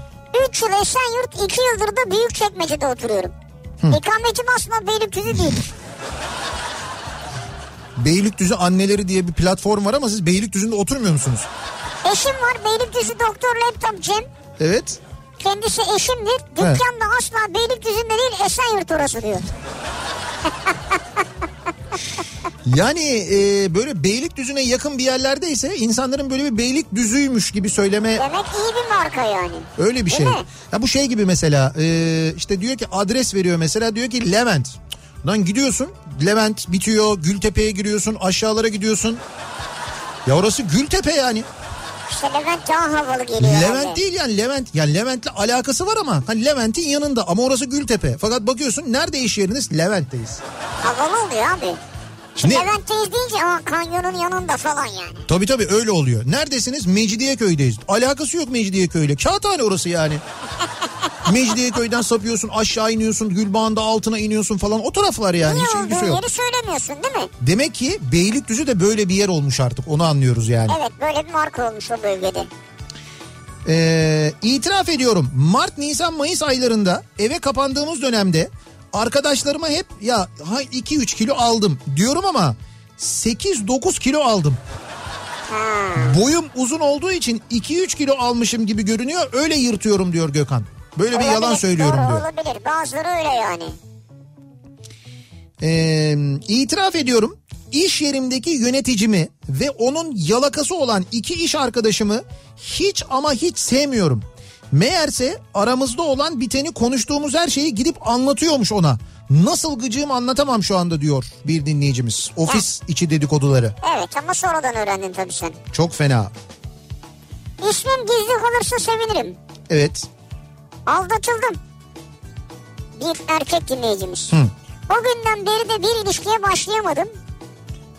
3 yıl Esenyurt 2 yıldır da Büyükçekmece'de oturuyorum. İkametim aslında Beylikdüzü değil. Beylikdüzü anneleri diye bir platform var ama siz Beylikdüzü'nde oturmuyor musunuz? Eşim var Beylikdüzü Doktor Laptop Cem. Evet. Kendisi eşimdir. Dükkan da asla Beylikdüzü'nde değil Esenyurt orası diyor. *laughs* Yani e, böyle Beylikdüzü'ne yakın bir yerlerdeyse insanların böyle bir Beylikdüzü'ymüş gibi söyleme Demek iyi bir marka yani. öyle bir Değil şey. mi? Ya bu şey gibi mesela e, işte diyor ki adres veriyor mesela diyor ki Levent. Lan gidiyorsun Levent bitiyor Gültepe'ye giriyorsun aşağılara gidiyorsun. Ya orası Gültepe yani. İşte Levent daha havalı geliyor. Levent herhalde. değil yani Levent. Yani Levent'le alakası var ama hani Levent'in yanında ama orası Gültepe. Fakat bakıyorsun nerede iş yeriniz? Levent'teyiz. Havalı oluyor abi. Şimdi Levent'teyiz deyince aa kanyonun yanında falan yani. tabii tabii öyle oluyor. Neredesiniz? Mecidiyeköy'deyiz. Alakası yok Mecidiyeköy'le. Kağıthane orası yani. *laughs* Mecidiyeköy'den sapıyorsun aşağı iniyorsun Gülbağı'nda altına iniyorsun falan o taraflar yani Niye hiç ilgisi yok. yeri söylemiyorsun değil mi? Demek ki Beylikdüzü de böyle bir yer olmuş artık onu anlıyoruz yani. Evet böyle bir marka olmuş o bölgede. Ee, itiraf ediyorum Mart, Nisan, Mayıs aylarında eve kapandığımız dönemde arkadaşlarıma hep ya 2-3 kilo aldım diyorum ama 8-9 kilo aldım. Boyum uzun olduğu için 2-3 kilo almışım gibi görünüyor öyle yırtıyorum diyor Gökhan. Böyle bir yalan Olabilir, söylüyorum doğru diyor. olabilir bazıları öyle yani. Ee, itiraf ediyorum iş yerimdeki yöneticimi ve onun yalakası olan iki iş arkadaşımı hiç ama hiç sevmiyorum. Meğerse aramızda olan biteni konuştuğumuz her şeyi gidip anlatıyormuş ona. Nasıl gıcığımı anlatamam şu anda diyor bir dinleyicimiz. Ofis içi dedikoduları. Evet ama sonradan öğrendin tabii sen. Çok fena. İsmim gizli kalırsa sevinirim. Evet. Aldatıldım. Bir erkek dinleyicimiz. Hı. O günden beri de bir ilişkiye başlayamadım.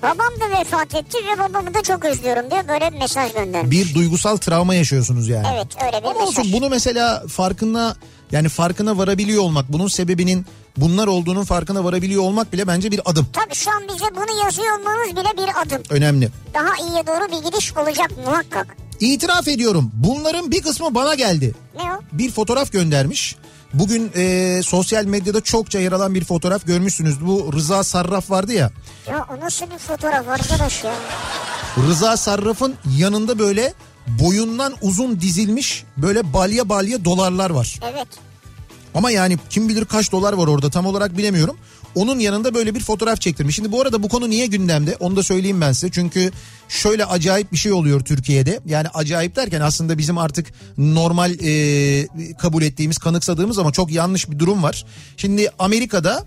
Babam da vefat etti ve babamı da çok özlüyorum diyor. Böyle bir mesaj göndermiş. Bir duygusal travma yaşıyorsunuz yani. Evet öyle bir Ama mesaj. olsun bunu mesela farkına yani farkına varabiliyor olmak bunun sebebinin bunlar olduğunun farkına varabiliyor olmak bile bence bir adım. Tabii şu an bize bunu yazıyor olmanız bile bir adım. Önemli. Daha iyiye doğru bir gidiş olacak muhakkak. İtiraf ediyorum bunların bir kısmı bana geldi. Ne o? Bir fotoğraf göndermiş. Bugün e, sosyal medyada çokça yer alan bir fotoğraf görmüşsünüz. Bu Rıza Sarraf vardı ya. Ya o nasıl bir fotoğraf arkadaş ya? Rıza Sarraf'ın yanında böyle boyundan uzun dizilmiş böyle balya balya dolarlar var. Evet. Ama yani kim bilir kaç dolar var orada tam olarak bilemiyorum. Onun yanında böyle bir fotoğraf çektirmiş. Şimdi bu arada bu konu niye gündemde onu da söyleyeyim ben size. Çünkü şöyle acayip bir şey oluyor Türkiye'de. Yani acayip derken aslında bizim artık normal e, kabul ettiğimiz kanıksadığımız ama çok yanlış bir durum var. Şimdi Amerika'da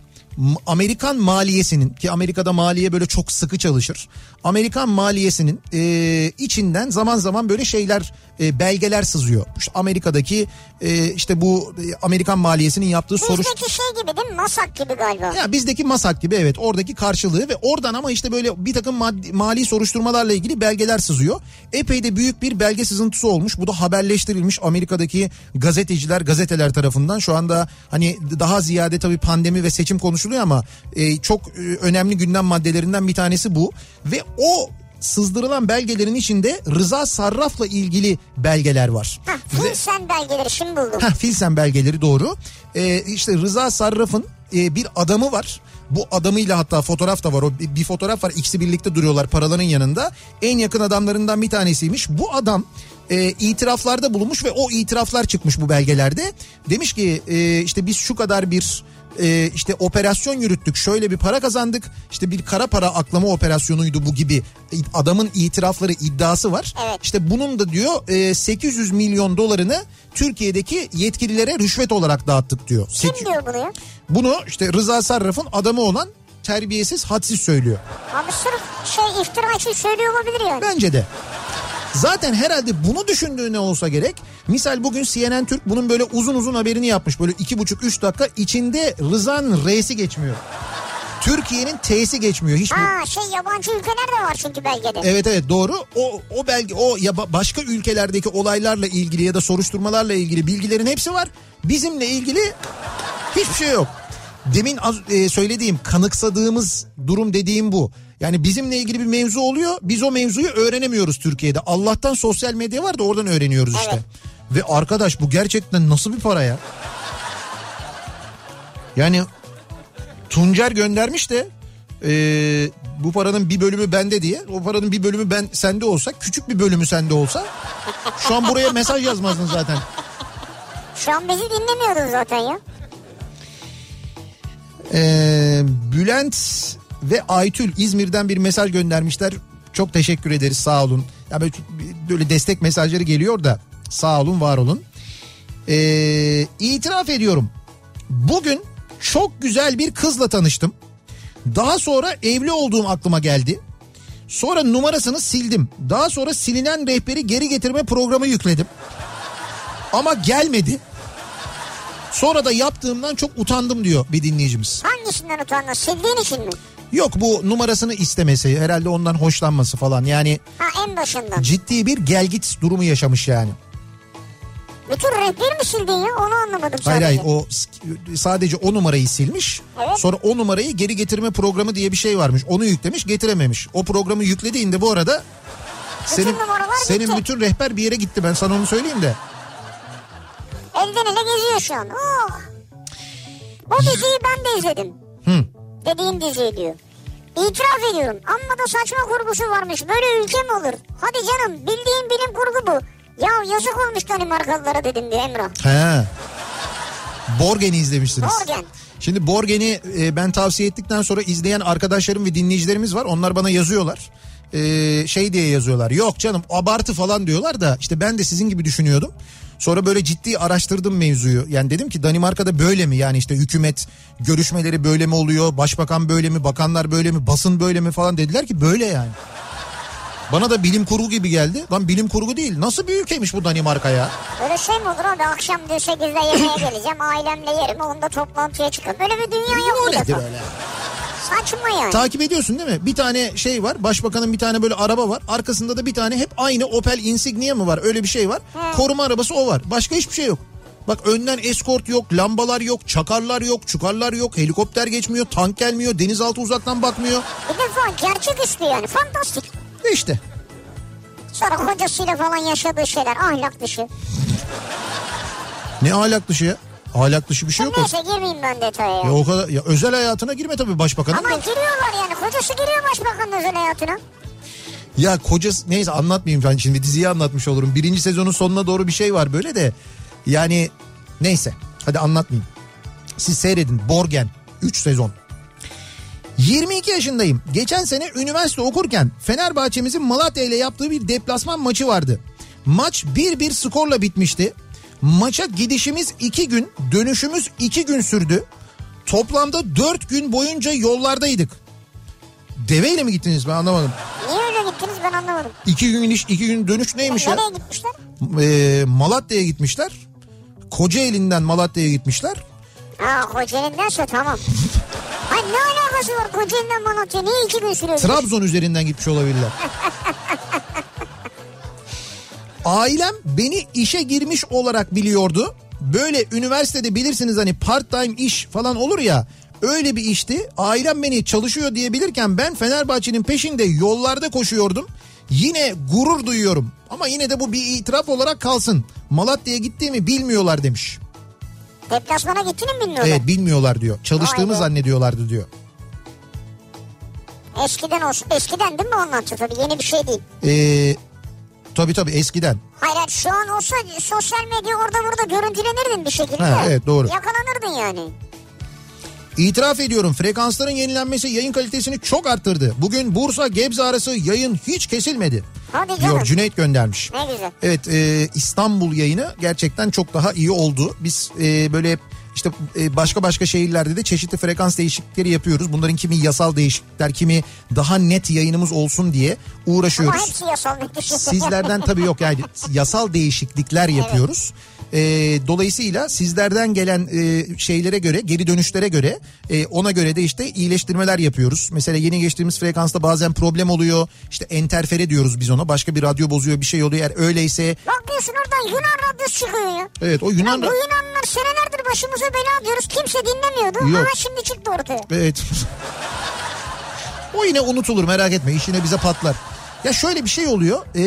Amerikan maliyesinin ki Amerika'da maliye böyle çok sıkı çalışır. Amerikan maliyesinin e, içinden zaman zaman böyle şeyler e, belgeler sızıyor. İşte Amerika'daki e, işte bu e, Amerikan maliyesinin yaptığı soruş Bizdeki şey gibi değil mi? Masak gibi galiba. ya bizdeki masak gibi evet oradaki karşılığı ve oradan ama işte böyle bir takım maddi, mali soruşturmalarla ilgili belgeler sızıyor. Epey de büyük bir belge sızıntısı olmuş. Bu da haberleştirilmiş Amerika'daki gazeteciler, gazeteler tarafından. Şu anda hani daha ziyade tabii pandemi ve seçim konuşuluyor ama e, çok e, önemli gündem maddelerinden bir tanesi bu. Ve o sızdırılan belgelerin içinde Rıza Sarraf'la ilgili belgeler var. Ha, Ve- sen belgeleri şimdi buldum. Heh, Filsen belgeleri doğru. Ee, işte Rıza Sarraf'ın e, bir adamı var. Bu adamıyla hatta fotoğraf da var. O bir bir fotoğraf var. İkisi birlikte duruyorlar paraların yanında. En yakın adamlarından bir tanesiymiş. Bu adam e, itiraflarda bulunmuş ve o itiraflar çıkmış bu belgelerde. Demiş ki e, işte biz şu kadar bir e, işte operasyon yürüttük şöyle bir para kazandık işte bir kara para aklama operasyonuydu bu gibi adamın itirafları iddiası var. Evet. İşte bunun da diyor e, 800 milyon dolarını Türkiye'deki yetkililere rüşvet olarak dağıttık diyor. Kim Sek- diyor bunu ya? bunu işte Rıza Sarraf'ın adamı olan terbiyesiz hadsiz söylüyor. Abi sırf şey iftira için söylüyor olabilir yani. Bence de. Zaten herhalde bunu düşündüğüne olsa gerek. Misal bugün CNN Türk bunun böyle uzun uzun haberini yapmış. Böyle iki buçuk üç dakika içinde Rıza'nın R'si geçmiyor. Türkiye'nin T'si geçmiyor. Hiç Ha şey yabancı ülkeler de var çünkü belgede. Evet evet doğru. O o belge o ya ba- başka ülkelerdeki olaylarla ilgili ya da soruşturmalarla ilgili bilgilerin hepsi var. Bizimle ilgili hiçbir şey yok. Demin az e, söylediğim kanıksadığımız durum dediğim bu. Yani bizimle ilgili bir mevzu oluyor. Biz o mevzuyu öğrenemiyoruz Türkiye'de. Allah'tan sosyal medya var da oradan öğreniyoruz işte. Evet. Ve arkadaş bu gerçekten nasıl bir para ya? Yani Tuncer göndermiş de e, bu paranın bir bölümü bende diye. O paranın bir bölümü ben sende olsa küçük bir bölümü sende olsa şu an buraya mesaj yazmazdın zaten. Şu an bizi dinlemiyordun zaten ya. Ee, Bülent ve Aytül İzmir'den bir mesaj göndermişler. Çok teşekkür ederiz sağ olun. Ya böyle, destek mesajları geliyor da sağ olun var olun. Ee, itiraf ediyorum. Bugün çok güzel bir kızla tanıştım. Daha sonra evli olduğum aklıma geldi. Sonra numarasını sildim. Daha sonra silinen rehberi geri getirme programı yükledim. Ama gelmedi. Sonra da yaptığımdan çok utandım diyor bir dinleyicimiz. Hangisinden utandın? Sildiğin için mi? Yok bu numarasını istemesi herhalde ondan hoşlanması falan yani Ha en başından. ciddi bir gelgit durumu yaşamış yani. Bütün rehberi mi sildin ya? Onu anlamadım sadece. Hayır hayır o sadece o numarayı silmiş. Evet. Sonra o numarayı geri getirme programı diye bir şey varmış. Onu yüklemiş getirememiş. O programı yüklediğinde bu arada senin numaralar senin gitti. bütün rehber bir yere gitti ben sana onu söyleyeyim de. Elden ele geziyor şu an. Oh. O diziyi ben de izledim. Dediğin diziyi diyor. İtiraf ediyorum. Amma da saçma kurgusu varmış. Böyle ülke mi olur? Hadi canım bildiğin bilim kurgu bu. Ya yazık olmuş Danimarkalılara dedim diyor Emrah. He. Borgen'i izlemişsiniz. Borgen. Şimdi Borgen'i e, ben tavsiye ettikten sonra izleyen arkadaşlarım ve dinleyicilerimiz var. Onlar bana yazıyorlar. E, şey diye yazıyorlar. Yok canım abartı falan diyorlar da işte ben de sizin gibi düşünüyordum. Sonra böyle ciddi araştırdım mevzuyu. Yani dedim ki Danimarka'da böyle mi? Yani işte hükümet görüşmeleri böyle mi oluyor? Başbakan böyle mi? Bakanlar böyle mi? Basın böyle mi falan dediler ki böyle yani. Bana da bilim kurgu gibi geldi. Lan bilim kurgu değil. Nasıl bir ülkeymiş bu Danimarka ya? Öyle şey mi olur abi akşam diyor 8'de yemeğe geleceğim ailemle yerim onda toplantıya çıkarım. Böyle bir dünya yok defa. öyle? Saçma yani. Takip ediyorsun değil mi? Bir tane şey var. Başbakanın bir tane böyle araba var. Arkasında da bir tane hep aynı Opel Insignia mı var? Öyle bir şey var. He. Koruma arabası o var. Başka hiçbir şey yok. Bak önden eskort yok, lambalar yok, çakarlar yok, çukarlar yok, helikopter geçmiyor, tank gelmiyor, denizaltı uzaktan bakmıyor. bir defa gerçek üstü yani fantastik. Ve işte Sonra kocasıyla falan yaşadığı şeyler ahlak dışı. ne ahlak dışı ya? Ahlak dışı bir şey yok. Neyse girmeyeyim ben detaya ya. Ya o kadar ya özel hayatına girme tabii başbakanın. Ama da. giriyorlar yani kocası giriyor başbakanın özel hayatına. Ya kocası neyse anlatmayayım ben şimdi diziyi anlatmış olurum. Birinci sezonun sonuna doğru bir şey var böyle de. Yani neyse hadi anlatmayayım. Siz seyredin Borgen 3 sezon. 22 yaşındayım. Geçen sene üniversite okurken Fenerbahçe'mizin Malatya ile yaptığı bir deplasman maçı vardı. Maç 1-1 skorla bitmişti. Maça gidişimiz 2 gün, dönüşümüz 2 gün sürdü. Toplamda 4 gün boyunca yollardaydık. Deveyle mi gittiniz ben anlamadım. Niye öyle gittiniz ben anlamadım. İki gün iş, iki gün dönüş neymiş ya? Nereye gitmişler? Ee, Malatya'ya gitmişler. Kocaeli'nden Malatya'ya gitmişler. Ha Kocaeli'ndense tamam. Ay ne alakası var Kocaeli'den Malatya? Niye iki gün sürüyor? Trabzon üzerinden gitmiş olabilirler. *laughs* Ailem beni işe girmiş olarak biliyordu. Böyle üniversitede bilirsiniz hani part time iş falan olur ya. Öyle bir işti. Ailem beni çalışıyor diyebilirken ben Fenerbahçe'nin peşinde yollarda koşuyordum. Yine gurur duyuyorum. Ama yine de bu bir itiraf olarak kalsın. Malatya'ya gittiğimi bilmiyorlar demiş. Deplasmana gittiğini mi bilmiyorlar? Evet bilmiyorlar diyor. Çalıştığımı Vay zannediyorlardı diyor. Eskiden olsun. Eskiden değil mi anlattı tabii yeni bir şey değil. Ee, tabii tabii eskiden. Hayır hayır, şu an olsa sosyal medya orada burada görüntülenirdin bir şekilde. Ha, evet, doğru. Yakalanırdın yani. İtiraf ediyorum frekansların yenilenmesi yayın kalitesini çok arttırdı. Bugün Bursa Gebze arası yayın hiç kesilmedi. Hadi canım. Diyor Cüneyt göndermiş. Ne güzel. Evet e, İstanbul yayını gerçekten çok daha iyi oldu. Biz e, böyle işte e, başka başka şehirlerde de çeşitli frekans değişiklikleri yapıyoruz. Bunların kimi yasal değişiklikler kimi daha net yayınımız olsun diye Ama uğraşıyoruz. hepsi yasal. Sizlerden tabii yok yani *laughs* yasal değişiklikler yapıyoruz. Ee, dolayısıyla sizlerden gelen e, şeylere göre geri dönüşlere göre e, ona göre de işte iyileştirmeler yapıyoruz. Mesela yeni geçtiğimiz frekansta bazen problem oluyor. İşte enterfere diyoruz biz ona. Başka bir radyo bozuyor bir şey oluyor. Eğer öyleyse Bakıyorsun oradan Yunan radyosu çıkıyor ya. evet o Ya Yunan bu Yunanlar senelerdir başımıza bela diyoruz. Kimse dinlemiyordu. Yok. Ama şimdi çıktı ortaya. Evet. *laughs* o yine unutulur merak etme işine bize patlar. Ya şöyle bir şey oluyor. Ee,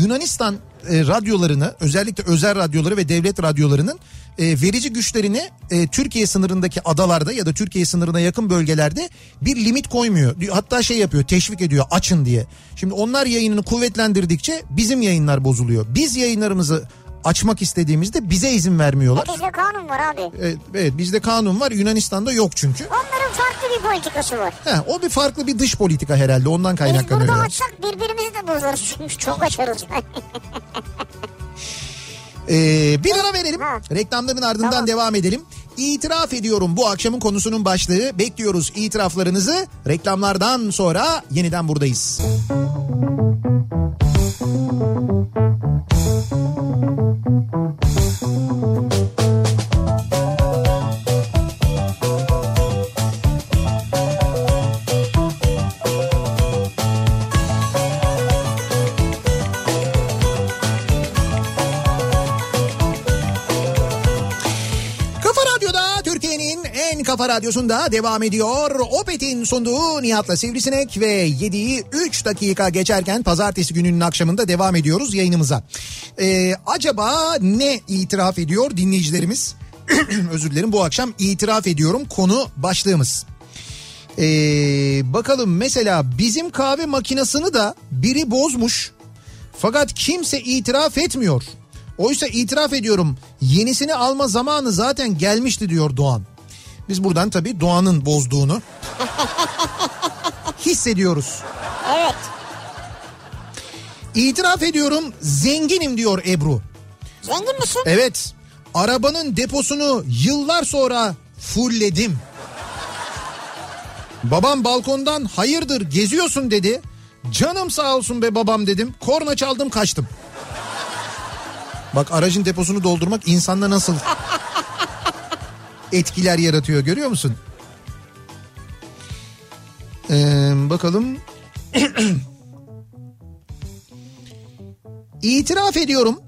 Yunanistan e, radyolarını özellikle özel radyoları ve devlet radyolarının e, verici güçlerini e, Türkiye sınırındaki adalarda ya da Türkiye sınırına yakın bölgelerde bir limit koymuyor. Hatta şey yapıyor teşvik ediyor açın diye. Şimdi onlar yayınını kuvvetlendirdikçe bizim yayınlar bozuluyor. Biz yayınlarımızı açmak istediğimizde bize izin vermiyorlar. Bizde kanun var abi. Evet, evet bizde kanun var Yunanistan'da yok çünkü. Onların farklı bir politikası var. He, o bir farklı bir dış politika herhalde ondan Biz kaynaklanıyor. burada açsak birbirimizi de bozarız çünkü çok açarız. *laughs* Ee, bir ara verelim. Reklamların ardından Tamam. devam edelim. itiraf ediyorum bu akşamın konusunun başlığı. Bekliyoruz itiraflarınızı. Reklamlardan sonra yeniden buradayız. Kafa radyosunda devam ediyor. Opet'in sunduğu Nihat'la Sivrisinek ve 7'yi 3 dakika geçerken pazartesi gününün akşamında devam ediyoruz yayınımıza. Ee, acaba ne itiraf ediyor dinleyicilerimiz? *clears throat* Özür dilerim bu akşam itiraf ediyorum konu başlığımız. Ee, bakalım mesela bizim kahve makinesini da biri bozmuş. Fakat kimse itiraf etmiyor. Oysa itiraf ediyorum yenisini alma zamanı zaten gelmişti diyor Doğan. Biz buradan tabii Doğan'ın bozduğunu *laughs* hissediyoruz. Evet. İtiraf ediyorum zenginim diyor Ebru. Zengin misin? Evet arabanın deposunu yıllar sonra fullledim. Babam balkondan hayırdır geziyorsun dedi. Canım sağ olsun be babam dedim. Korna çaldım kaçtım. Bak aracın deposunu doldurmak insanda nasıl *laughs* etkiler yaratıyor görüyor musun? Ee, bakalım. *clears throat* İtiraf ediyorum.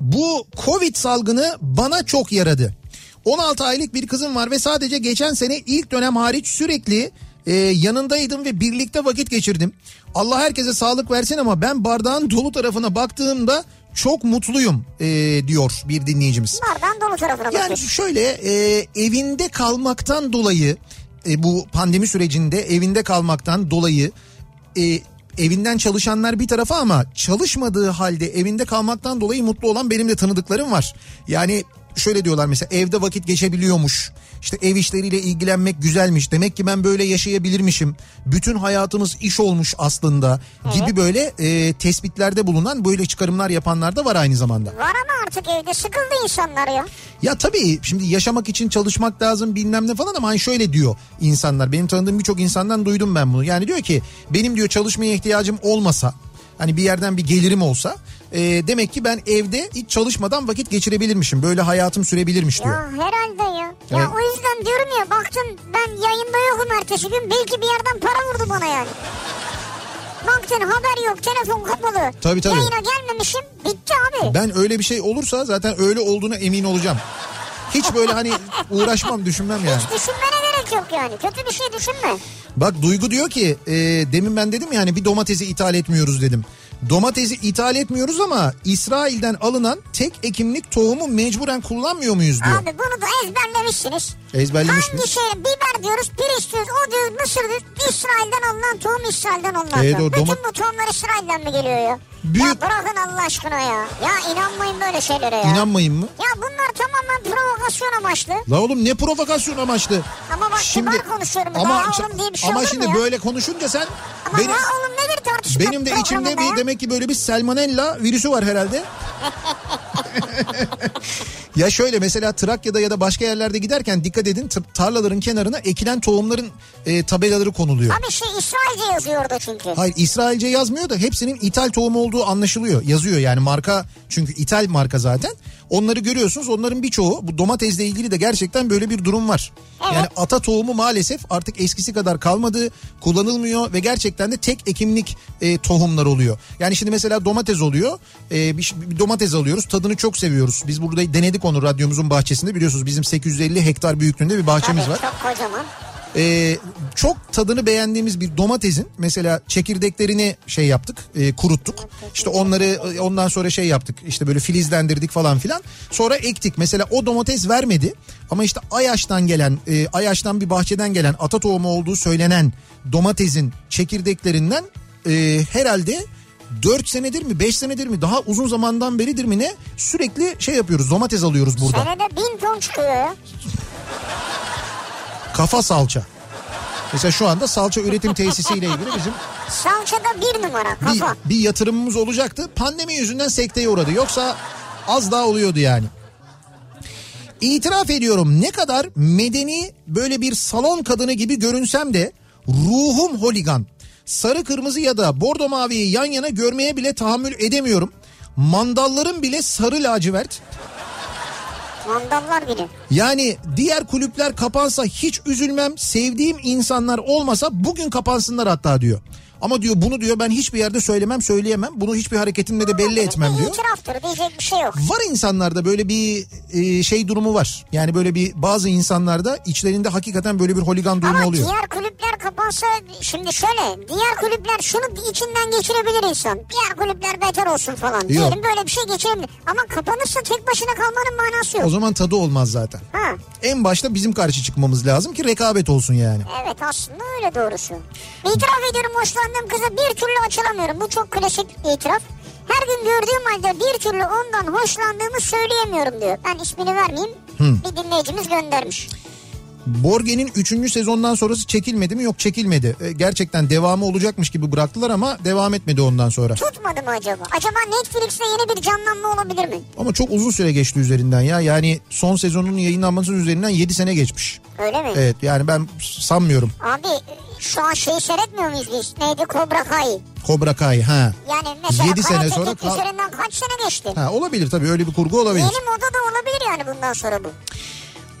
Bu Covid salgını bana çok yaradı. 16 aylık bir kızım var ve sadece geçen sene ilk dönem hariç sürekli e, yanındaydım ve birlikte vakit geçirdim. Allah herkese sağlık versin ama ben bardağın dolu tarafına baktığımda çok mutluyum e, diyor bir dinleyicimiz. Bardağın dolu tarafına Yani bakıyorsun. şöyle e, evinde kalmaktan dolayı e, bu pandemi sürecinde evinde kalmaktan dolayı e, evinden çalışanlar bir tarafa ama çalışmadığı halde evinde kalmaktan dolayı mutlu olan benim de tanıdıklarım var. Yani şöyle diyorlar mesela evde vakit geçebiliyormuş. İşte ev işleriyle ilgilenmek güzelmiş. Demek ki ben böyle yaşayabilirmişim. Bütün hayatımız iş olmuş aslında gibi böyle e, tespitlerde bulunan böyle çıkarımlar yapanlar da var aynı zamanda. Var ama artık evde sıkıldı insanlar ya. Ya tabii şimdi yaşamak için çalışmak lazım bilmem ne falan ama hani şöyle diyor insanlar. Benim tanıdığım birçok insandan duydum ben bunu. Yani diyor ki benim diyor çalışmaya ihtiyacım olmasa hani bir yerden bir gelirim olsa e, demek ki ben evde hiç çalışmadan vakit geçirebilirmişim. Böyle hayatım sürebilirmiş diyor. Ya herhalde ya. Ya Evet. o yüzden diyorum ya baktın ben yayında yokum ertesi gün belki bir yerden para vurdu bana yani. Baktın haber yok telefon kapalı. Tabii, tabii. Yayına gelmemişim bitti abi. Ben öyle bir şey olursa zaten öyle olduğuna emin olacağım. Hiç böyle hani *laughs* uğraşmam düşünmem yani. Hiç düşünmene gerek yok yani. Kötü bir şey düşünme. Bak Duygu diyor ki e, demin ben dedim yani bir domatesi ithal etmiyoruz dedim. Domatesi ithal etmiyoruz ama İsrail'den alınan tek ekimlik tohumu mecburen kullanmıyor muyuz diyor. Abi bunu da ezberlemişsiniz. Ezberlemiş Hangi miyiz? şey biber diyoruz, pirinç diyoruz, o diyoruz, mısır diyoruz. İsrail'den alınan tohum İsrail'den alınan Evet, tohum. doma- Bütün bu tohumlar İsrail'den mi geliyor ya? Büyük- Ya bırakın Allah aşkına ya. Ya inanmayın böyle şeylere ya. İnanmayın mı? Ya bunlar tamamen provokasyon amaçlı. La oğlum ne provokasyon amaçlı. Ama bak kibar konuşuyorum. Ama, Daha oğlum diye bir şey ama şimdi ya? böyle konuşunca sen Ama benim, ya oğlum nedir tartışma benim de içimde ya? bir demek ki böyle bir salmonella virüsü var herhalde. *laughs* ya şöyle mesela Trakya'da ya da başka yerlerde giderken dikkat edin tarlaların kenarına ekilen tohumların e, tabelaları konuluyor. Abi şey İsrailce yazıyor orada çünkü. Hayır İsrailce yazmıyor da hepsinin ithal tohum olduğu anlaşılıyor. Yazıyor yani marka çünkü ithal marka zaten. Onları görüyorsunuz onların birçoğu bu domatesle ilgili de gerçekten böyle bir durum var. Evet. Yani ata tohumu maalesef artık eskisi kadar kalmadı, kullanılmıyor ve gerçekten de tek ekimlik e, tohumlar oluyor. Yani şimdi mesela domates oluyor. E, bir, bir domates alıyoruz. Tadını çok seviyoruz. Biz burada denedik onu radyomuzun bahçesinde biliyorsunuz bizim 850 hektar büyüklüğünde bir bahçemiz Tabii var. çok kocaman. Ee, çok tadını beğendiğimiz bir domatesin mesela çekirdeklerini şey yaptık e, kuruttuk. İşte onları e, ondan sonra şey yaptık işte böyle filizlendirdik falan filan. Sonra ektik. Mesela o domates vermedi. Ama işte Ayaş'tan gelen e, Ayaş'tan bir bahçeden gelen ata tohumu olduğu söylenen domatesin çekirdeklerinden e, herhalde 4 senedir mi 5 senedir mi daha uzun zamandan beridir mi ne sürekli şey yapıyoruz domates alıyoruz burada Senede bin ton çıkıyor. Kafa salça mesela şu anda salça üretim tesisiyle ilgili bizim Salçada bir numara bir, kafa. bir yatırımımız olacaktı. Pandemi yüzünden sekteye uğradı. Yoksa az daha oluyordu yani. İtiraf ediyorum ne kadar medeni böyle bir salon kadını gibi görünsem de ruhum holigan. Sarı kırmızı ya da bordo maviyi yan yana görmeye bile tahammül edemiyorum. Mandallarım bile sarı lacivert. Mandallar bile. Yani diğer kulüpler kapansa hiç üzülmem. Sevdiğim insanlar olmasa bugün kapansınlar hatta diyor. Ama diyor bunu diyor ben hiçbir yerde söylemem söyleyemem. Bunu hiçbir hareketimle de belli etmem diyor. itiraftır diyecek bir şey yok. Var insanlarda böyle bir e, şey durumu var. Yani böyle bir bazı insanlarda içlerinde hakikaten böyle bir holigan durumu Ama oluyor. diğer kulüpler kapansa şimdi şöyle diğer kulüpler şunu içinden geçirebilir insan. Diğer kulüpler beter olsun falan. Diyelim böyle bir şey geçirebilir. Ama kapanırsa tek başına kalmanın manası yok. O zaman tadı olmaz zaten. Ha. En başta bizim karşı çıkmamız lazım ki rekabet olsun yani. Evet aslında öyle doğrusu. İtiraf ediyorum hoşlandığım kıza bir türlü açılamıyorum. Bu çok klasik itiraf. Her gün gördüğüm halde bir türlü ondan hoşlandığımı söyleyemiyorum diyor. Ben ismini vermeyeyim. Bir dinleyicimiz göndermiş. Borge'nin 3. sezondan sonrası çekilmedi mi? Yok çekilmedi. E, gerçekten devamı olacakmış gibi bıraktılar ama devam etmedi ondan sonra. Tutmadı mı acaba? Acaba Netflix'te yeni bir canlanma olabilir mi? Ama çok uzun süre geçti üzerinden ya. Yani son sezonun yayınlanmasının üzerinden 7 sene geçmiş. Öyle mi? Evet yani ben sanmıyorum. Abi şu an şeyi seyretmiyor muyuz biz? Neydi Cobra Kai? Cobra Kai ha. Yani mesela Yedi sene Karate sonra kal- üzerinden kaç sene geçti? Ha olabilir tabii öyle bir kurgu olabilir. Yeni moda da olabilir yani bundan sonra bu.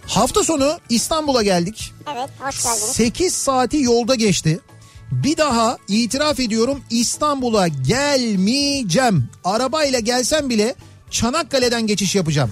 Hafta sonu İstanbul'a geldik. Evet hoş geldiniz. 8 saati yolda geçti. Bir daha itiraf ediyorum İstanbul'a gelmeyeceğim. Arabayla gelsem bile Çanakkale'den geçiş yapacağım.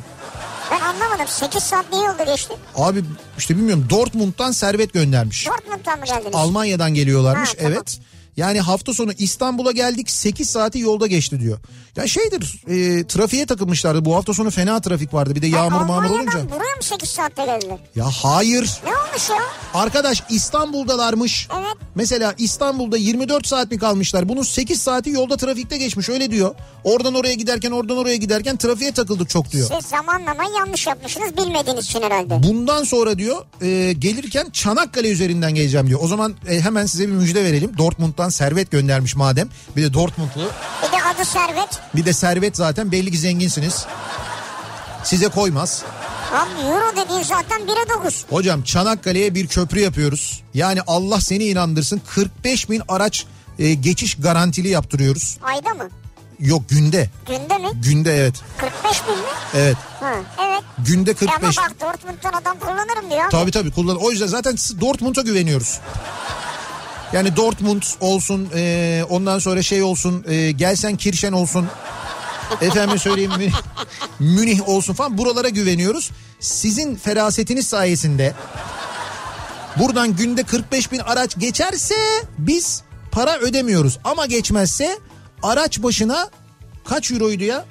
Ben anlamadım 8 saat niye yolda geçti? Abi işte bilmiyorum Dortmund'dan servet göndermiş. Dortmund'dan mı geldiniz? Almanya'dan geliyorlarmış Ha, tamam. evet. Yani hafta sonu İstanbul'a geldik 8 saati yolda geçti diyor. Ya şeydir e, trafiğe takılmışlardı bu hafta sonu fena trafik vardı bir de yağmur mağmur Almanya'dan olunca. buraya mı 8 saatte geldiler? Ya hayır Ne olmuş ya? arkadaş İstanbul'dalarmış. Evet. Mesela İstanbul'da 24 saat mi kalmışlar? Bunun 8 saati yolda trafikte geçmiş öyle diyor. Oradan oraya giderken oradan oraya giderken trafiğe takıldık çok diyor. Siz zamanlamayı yanlış yapmışsınız bilmediğiniz için herhalde. Bundan sonra diyor e, gelirken Çanakkale üzerinden geleceğim diyor. O zaman e, hemen size bir müjde verelim. Dortmund'dan servet göndermiş madem. Bir de Dortmundlu. Bir de adı Servet. Bir de servet zaten belli ki zenginsiniz. Size koymaz. Abi euro dediğin zaten 1'e 9. Hocam Çanakkale'ye bir köprü yapıyoruz. Yani Allah seni inandırsın 45 bin araç e, geçiş garantili yaptırıyoruz. Ayda mı? Yok günde. Günde mi? Günde evet. 45 bin mi? Evet. Ha, evet. Günde E ama 45. bak Dortmund'dan adam kullanırım diyor. abi. Tabii tabii kullan. O yüzden zaten Dortmund'a güveniyoruz. Yani Dortmund olsun e, ondan sonra şey olsun e, gelsen Kirşen olsun. Efendim söyleyeyim Münih, Münih olsun falan buralara güveniyoruz. Sizin ferasetiniz sayesinde buradan günde 45 bin araç geçerse biz para ödemiyoruz. Ama geçmezse araç başına kaç euroydu ya?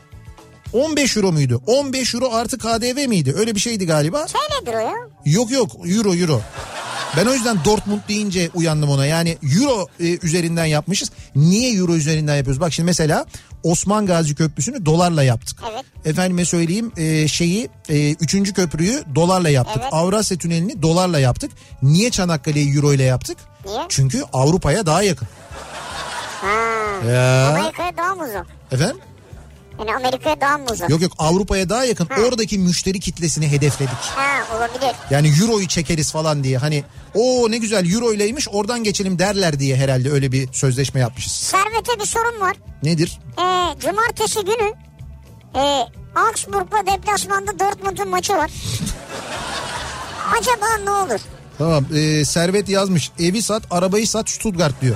15 euro muydu? 15 euro artı KDV miydi? Öyle bir şeydi galiba. TL'dir o ya. Yok yok euro euro. Ben o yüzden Dortmund deyince uyandım ona. Yani euro e, üzerinden yapmışız. Niye euro üzerinden yapıyoruz? Bak şimdi mesela Osman Gazi Köprüsü'nü dolarla yaptık. Evet. Efendime söyleyeyim e, şeyi e, üçüncü köprüyü dolarla yaptık. Evet. Avrasya Tüneli'ni dolarla yaptık. Niye Çanakkale'yi euro ile yaptık? Niye? Çünkü Avrupa'ya daha yakın. Ha. Ya. Amerika'ya daha mı uzak? Efendim? Yani Amerika'ya daha mı uzak? Yok yok Avrupa'ya daha yakın. Ha. Oradaki müşteri kitlesini hedefledik. Ha olabilir. Yani euroyu çekeriz falan diye hani o ne güzel euro ileymiş oradan geçelim derler diye herhalde öyle bir sözleşme yapmışız. Servet'e bir sorun var. Nedir? Ee, cumartesi günü e, Augsburg'la deplasmanda Dortmund'un maçı var. *laughs* Acaba ne olur? Tamam e, Servet yazmış evi sat arabayı sat Stuttgart diyor.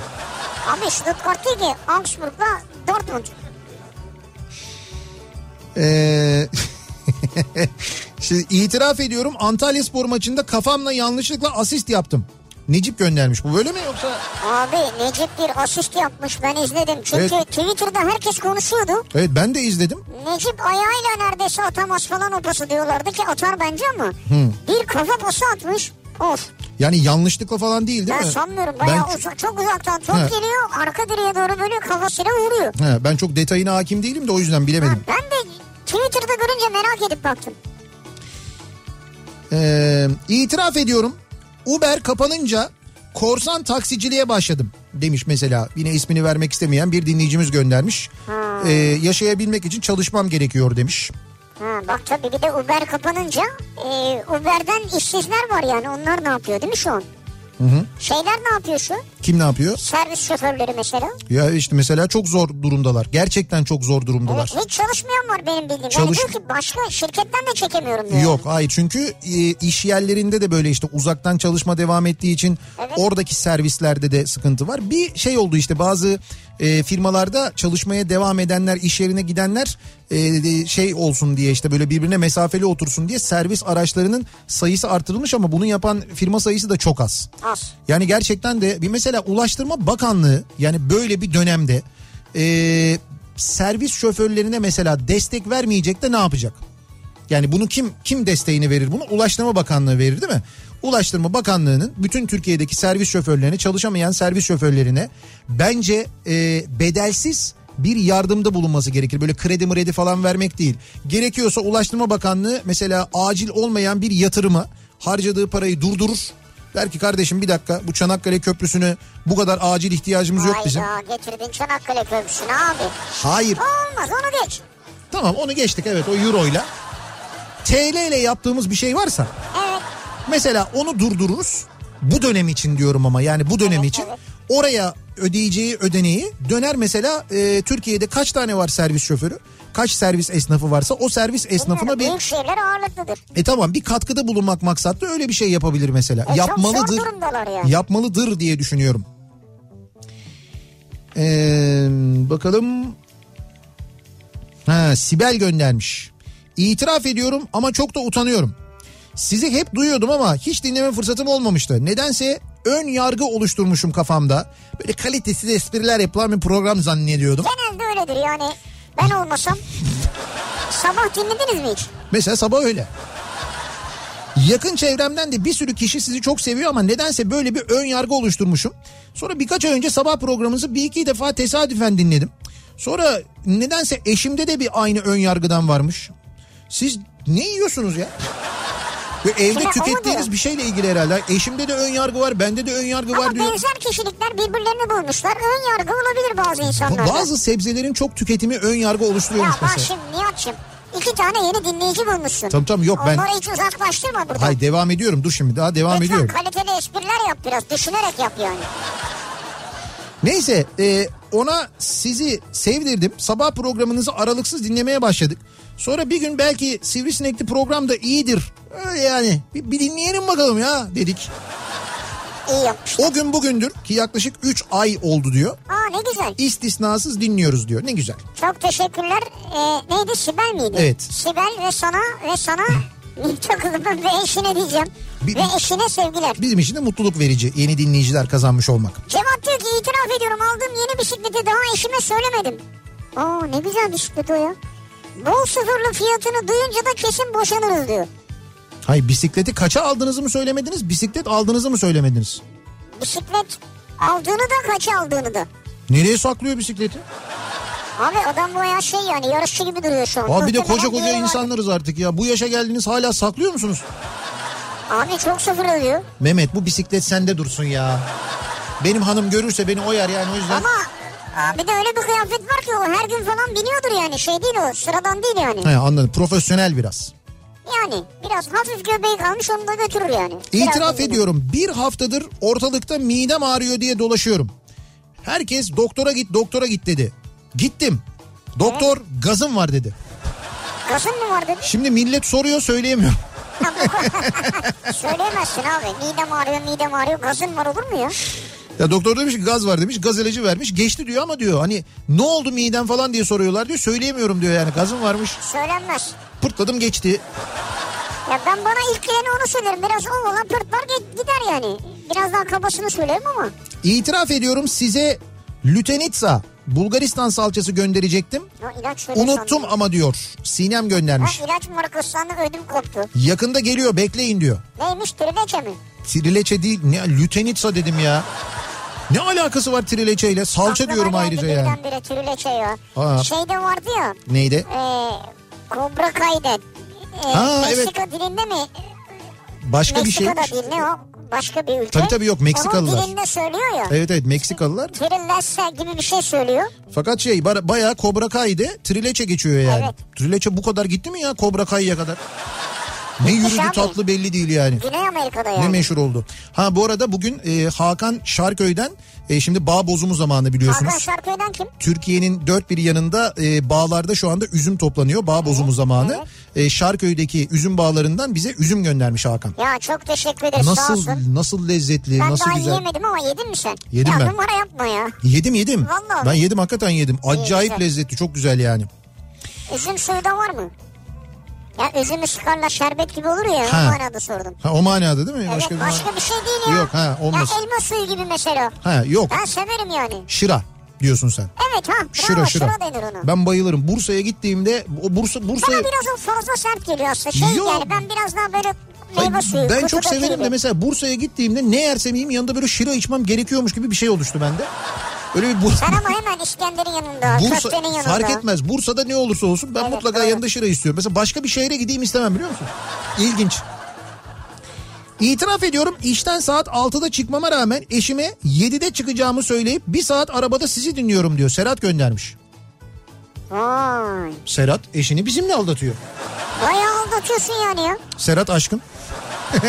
Abi Stuttgart değil ki Augsburg'la Dortmund. Ee, *laughs* Şimdi itiraf ediyorum Antalya Spor maçında kafamla yanlışlıkla asist yaptım. Necip göndermiş bu böyle mi yoksa? Abi Necip bir asist yapmış ben izledim. Çünkü Evet. Twitter'da herkes konuşuyordu. Evet ben de izledim. Necip ayağıyla neredeyse atamaz falan o pası diyorlardı ki atar bence ama. Bir kafa pası atmış. Of Yani yanlışlıkla falan değil değil ben mi? sanmıyorum bayağı ben, uzak, çok uzaktan top He. geliyor arka direğe doğru böyle kafasıyla vuruyor. He, ben çok detayına hakim değilim de o yüzden Ha, bilemedim. ben de Twitter'da görünce merak edip baktım. Ee, itiraf ediyorum Uber kapanınca korsan taksiciliğe başladım demiş mesela. Yine ismini vermek istemeyen bir dinleyicimiz göndermiş. Ee, yaşayabilmek için çalışmam gerekiyor demiş. Ha, bak tabii bir de Uber kapanınca e, Uber'den işsizler var yani onlar ne yapıyor değil mi şu an? Hı hı. Şeyler ne yapıyor şu? Kim ne yapıyor? Servis şoförleri mesela. Ya işte mesela çok zor durumdalar. Gerçekten çok zor durumdalar. Evet, hiç çalışmayan var benim bildiğim. Çalış- Yani diyor ki başka şirketten de çekemiyorum diyor. Yok hayır çünkü e, iş yerlerinde de böyle işte uzaktan çalışma devam ettiği için Evet. oradaki servislerde de sıkıntı var. Bir şey oldu işte bazı e, firmalarda çalışmaya devam edenler iş yerine gidenler e, şey olsun diye işte böyle birbirine mesafeli otursun diye servis araçlarının sayısı artırılmış ama bunu yapan firma sayısı da çok az. Az. Yani gerçekten de bir mesela Ulaştırma Bakanlığı yani böyle bir dönemde e, servis şoförlerine mesela destek vermeyecek de ne yapacak? Yani bunu kim kim desteğini verir bunu? Ulaştırma Bakanlığı verir değil mi? Ulaştırma Bakanlığı'nın bütün Türkiye'deki servis şoförlerine çalışamayan servis şoförlerine bence e, bedelsiz bir yardımda bulunması gerekir. Böyle kredi mredi falan vermek değil. Gerekiyorsa Ulaştırma Bakanlığı mesela acil olmayan bir yatırımı harcadığı parayı durdurur. Der ki kardeşim bir dakika bu Çanakkale Köprüsü'nü bu kadar acil ihtiyacımız yok bizim. Hayda getirdin Çanakkale Köprüsü'nü abi. Hayır Olmaz onu geç. tamam onu geçtik evet o euroyla. TL ile yaptığımız bir şey varsa Evet. Mesela onu durdururuz. Bu dönem için diyorum ama yani bu dönem Evet, için. evet. Oraya ödeyeceği ödeneği döner mesela e, Türkiye'de kaç tane var servis şoförü? Kaç servis esnafı varsa o servis esnafına Bilmiyorum, bir Büyük şehirler ağırlıklıdır. e tamam bir katkıda bulunmak maksatlı öyle bir şey yapabilir mesela. E, Yapmalıdır. yani. Yapmalıdır diye düşünüyorum. Ee, bakalım. Ha, Sibel göndermiş. İtiraf ediyorum ama çok da utanıyorum. Sizi hep duyuyordum ama hiç dinleme fırsatım olmamıştı. Nedense ön yargı oluşturmuşum kafamda. Böyle kalitesiz espriler yapılan bir program zannediyordum. Genelde öyledir yani. Ben olmasam sabah dinlediniz mi hiç? Mesela sabah öyle. Yakın çevremden de bir sürü kişi sizi çok seviyor ama nedense böyle bir ön yargı oluşturmuşum. Sonra birkaç ay önce sabah programınızı bir iki defa tesadüfen dinledim. Sonra nedense eşimde de bir aynı ön yargıdan varmış. Siz ne yiyorsunuz ya? Ve evde o tükettiğiniz bir şeyle ilgili herhalde. Eşimde de ön yargı var, bende de ön yargı Ama var diyor. benzer kişilikler birbirlerini bulmuşlar. Ön yargı olabilir bazı insanlarda. Bazı sebzelerin çok tüketimi ön yargı Ya oluşturuyormuş bak mesela. şimdi Nihat'cığım iki tane yeni dinleyici bulmuşsun. Tabii tabii yok ben... Onları hiç uzaklaştırma buradan. Hay devam ediyorum dur şimdi daha devam Lütfen ediyorum. kaliteli espriler yap biraz. Düşünerek yap yani. Neyse e, ona sizi sevdirdim. Sabah programınızı aralıksız dinlemeye başladık. Sonra bir gün belki Sivrisinekli program da iyidir. Öyle yani bir, bir dinleyelim bakalım ya dedik. İyi yapmışlar. O gün bugündür ki yaklaşık 3 ay oldu diyor. Aa ne güzel. İstisnasız dinliyoruz diyor. Ne güzel. Çok teşekkürler. Ee, neydi Sibel miydi? Evet. Sibel ve sana ve sana *laughs* *laughs* takılıp ve eşine diyeceğim. Bir- Ve eşine sevgiler. Bizim için de mutluluk verici yeni dinleyiciler kazanmış olmak. Cevat diyor ki itiraf ediyorum aldığım yeni bisikleti daha eşime söylemedim. Aa ne güzel bisiklet o ya. Bol sıfırlı fiyatını duyunca da kesin boşanırız diyor. Hayır bisikleti kaça aldığınızı mı söylemediniz? Bisiklet aldığınızı mı söylemediniz? Bisiklet aldığını da kaça aldığını da. Nereye saklıyor bisikleti? Abi adam bayağı şey yani yarışçı gibi duruyor şu an. Abi bir de koca koca yeri var. insanlarız artık ya. Bu yaşa geldiniz hala saklıyor musunuz? Abi çok sıfır ödüyor. Mehmet bu bisiklet sende dursun ya. Benim hanım görürse beni oyar yani o yüzden. Ama abi de öyle bir kıyafet var ki o her gün falan biniyordur yani. Şey değil o sıradan değil yani. He, anladım profesyonel biraz. Yani biraz hafif göbeği kalmış onu da götürür yani. Biraz İtiraf üzgünüm. ediyorum bir haftadır ortalıkta midem ağrıyor diye dolaşıyorum. Herkes doktora git doktora git dedi. Gittim. Doktor gazım var dedi. Gazın mı var dedi? Şimdi millet soruyor söyleyemiyorum. *laughs* Söyleyemezsin abi. Midem ağrıyor midem ağrıyor. Gazın var olur mu ya? Ya doktor demiş ki gaz var demiş gaz ilacı vermiş geçti diyor ama diyor hani ne oldu midem falan diye soruyorlar diyor söyleyemiyorum diyor yani gazım varmış Söylenmez. pırtladım geçti. Ya ben bana ilk geleni onu söylerim. Biraz o olan pırt var ge- gider yani. Biraz daha kabasını söylerim ama. İtiraf ediyorum size Lütenitsa Bulgaristan salçası gönderecektim. Unuttum sandım. ama diyor. Sinem göndermiş. Ha, ilaç markası sandım ödüm koptu. Yakında geliyor bekleyin diyor. Neymiş trileçe mi? Trileçe değil ne Lütenitsa dedim ya. Ne alakası var trileçe ile? Salça diyorum ayrıca yani. birdenbire trileçe ya. Aa. Şeyde vardı ya. Neydi? E, Kobra Kai'de. E, Ha, Meksika dilinde mi? Başka bir şey. Meksika'da değil ne o? başka bir ülke. Tabii tabii yok, Meksikalılar. Onun dilinde söylüyor ya. Evet evet Meksikalılar. Trilesse gibi bir şey söylüyor. Fakat şey ba- bayağı Cobra Kai'de Trileçe geçiyor yani. Evet. Trileçe bu kadar gitti mi ya Cobra Kai'ye kadar? Ne yürüdü abi. tatlı belli değil yani. Güney Amerika'da yani. Ne meşhur oldu. Ha bu arada bugün e, Hakan Şarköy'den e, şimdi bağ bozumu zamanı biliyorsunuz. Hakan Şarköy'den kim? Türkiye'nin dört bir yanında e, bağlarda şu anda üzüm toplanıyor. Bağ bozumu zamanı. E, Şarköy'deki üzüm bağlarından bize üzüm göndermiş Hakan. Ya çok teşekkür ederiz sağ Nasıl olsun. nasıl lezzetli, Ben nasıl daha güzel. yiyemedim ama yedin mi sen? Yedim ya, ben. numara yapma ya. Yedim yedim. Vallahi. Ben yedim hakikaten yedim. Acayip güzel. lezzetli, çok güzel yani. Üzüm suyu da var mı? Ya üzümü sıkarlar şerbet gibi olur ya. Ha. O manada sordum. Ha o manada değil mi? Evet başka, Başka bir bir şey değil ya. Yok, ha, olmaz. Ya elma suyu gibi mesela. Ha yok. Ben severim yani. Şıra diyorsun sen. Evet ha. Bravo, Şıra şıra. denir ona. Ben bayılırım. Bursa'ya gittiğimde o Bursa Bursa'ya Bana biraz o fazla sert geliyor aslında. Şey Yok. yani ben biraz daha böyle Hayır, suyu. ben çok severim gibi. de mesela Bursa'ya gittiğimde ne yersem yiyeyim yanında böyle şıra içmem gerekiyormuş gibi bir şey oluştu bende. Öyle bir Bursa, Sen ama hemen İskender'in yanında, köftenin yanında. fark etmez. Bursa'da ne olursa olsun ben Evet, mutlaka doğru. yanında şıra istiyorum. Mesela başka bir şehre gideyim istemem biliyor musun? İlginç. İtiraf ediyorum işten saat 6'da çıkmama rağmen eşime 7'de çıkacağımı söyleyip bir saat arabada sizi dinliyorum diyor. Serhat göndermiş. Vay. Serhat eşini bizimle aldatıyor. Bayağı aldatıyorsun yani ya. Serhat aşkım. *laughs*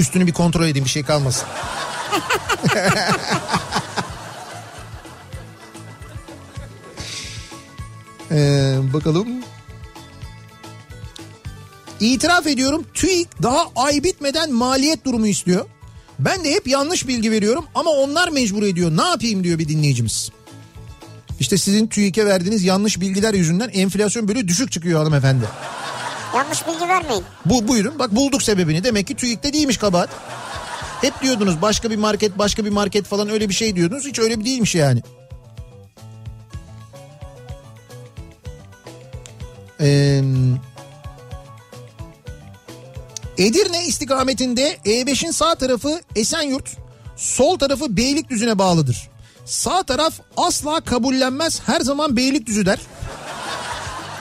Üstünü bir kontrol edeyim bir şey kalmasın. *laughs* ee, bakalım. İtiraf ediyorum TÜİK daha ay bitmeden maliyet durumu istiyor. Ben de hep yanlış bilgi veriyorum ama onlar mecbur ediyor. Ne yapayım diyor bir dinleyicimiz. İşte sizin TÜİK'e verdiğiniz yanlış bilgiler yüzünden enflasyon böyle düşük çıkıyor hanımefendi. Yanlış bilgi vermeyin. Bu buyurun bak bulduk sebebini. Demek ki TÜİK'te değilmiş kabahat. Hep diyordunuz başka bir market başka bir market falan öyle bir şey diyordunuz. Hiç öyle bir değilmiş yani. Ee, Edirne istikametinde E5'in sağ tarafı Esenyurt, sol tarafı Beylikdüzü'ne bağlıdır. Sağ taraf asla kabullenmez her zaman Beylikdüzü der.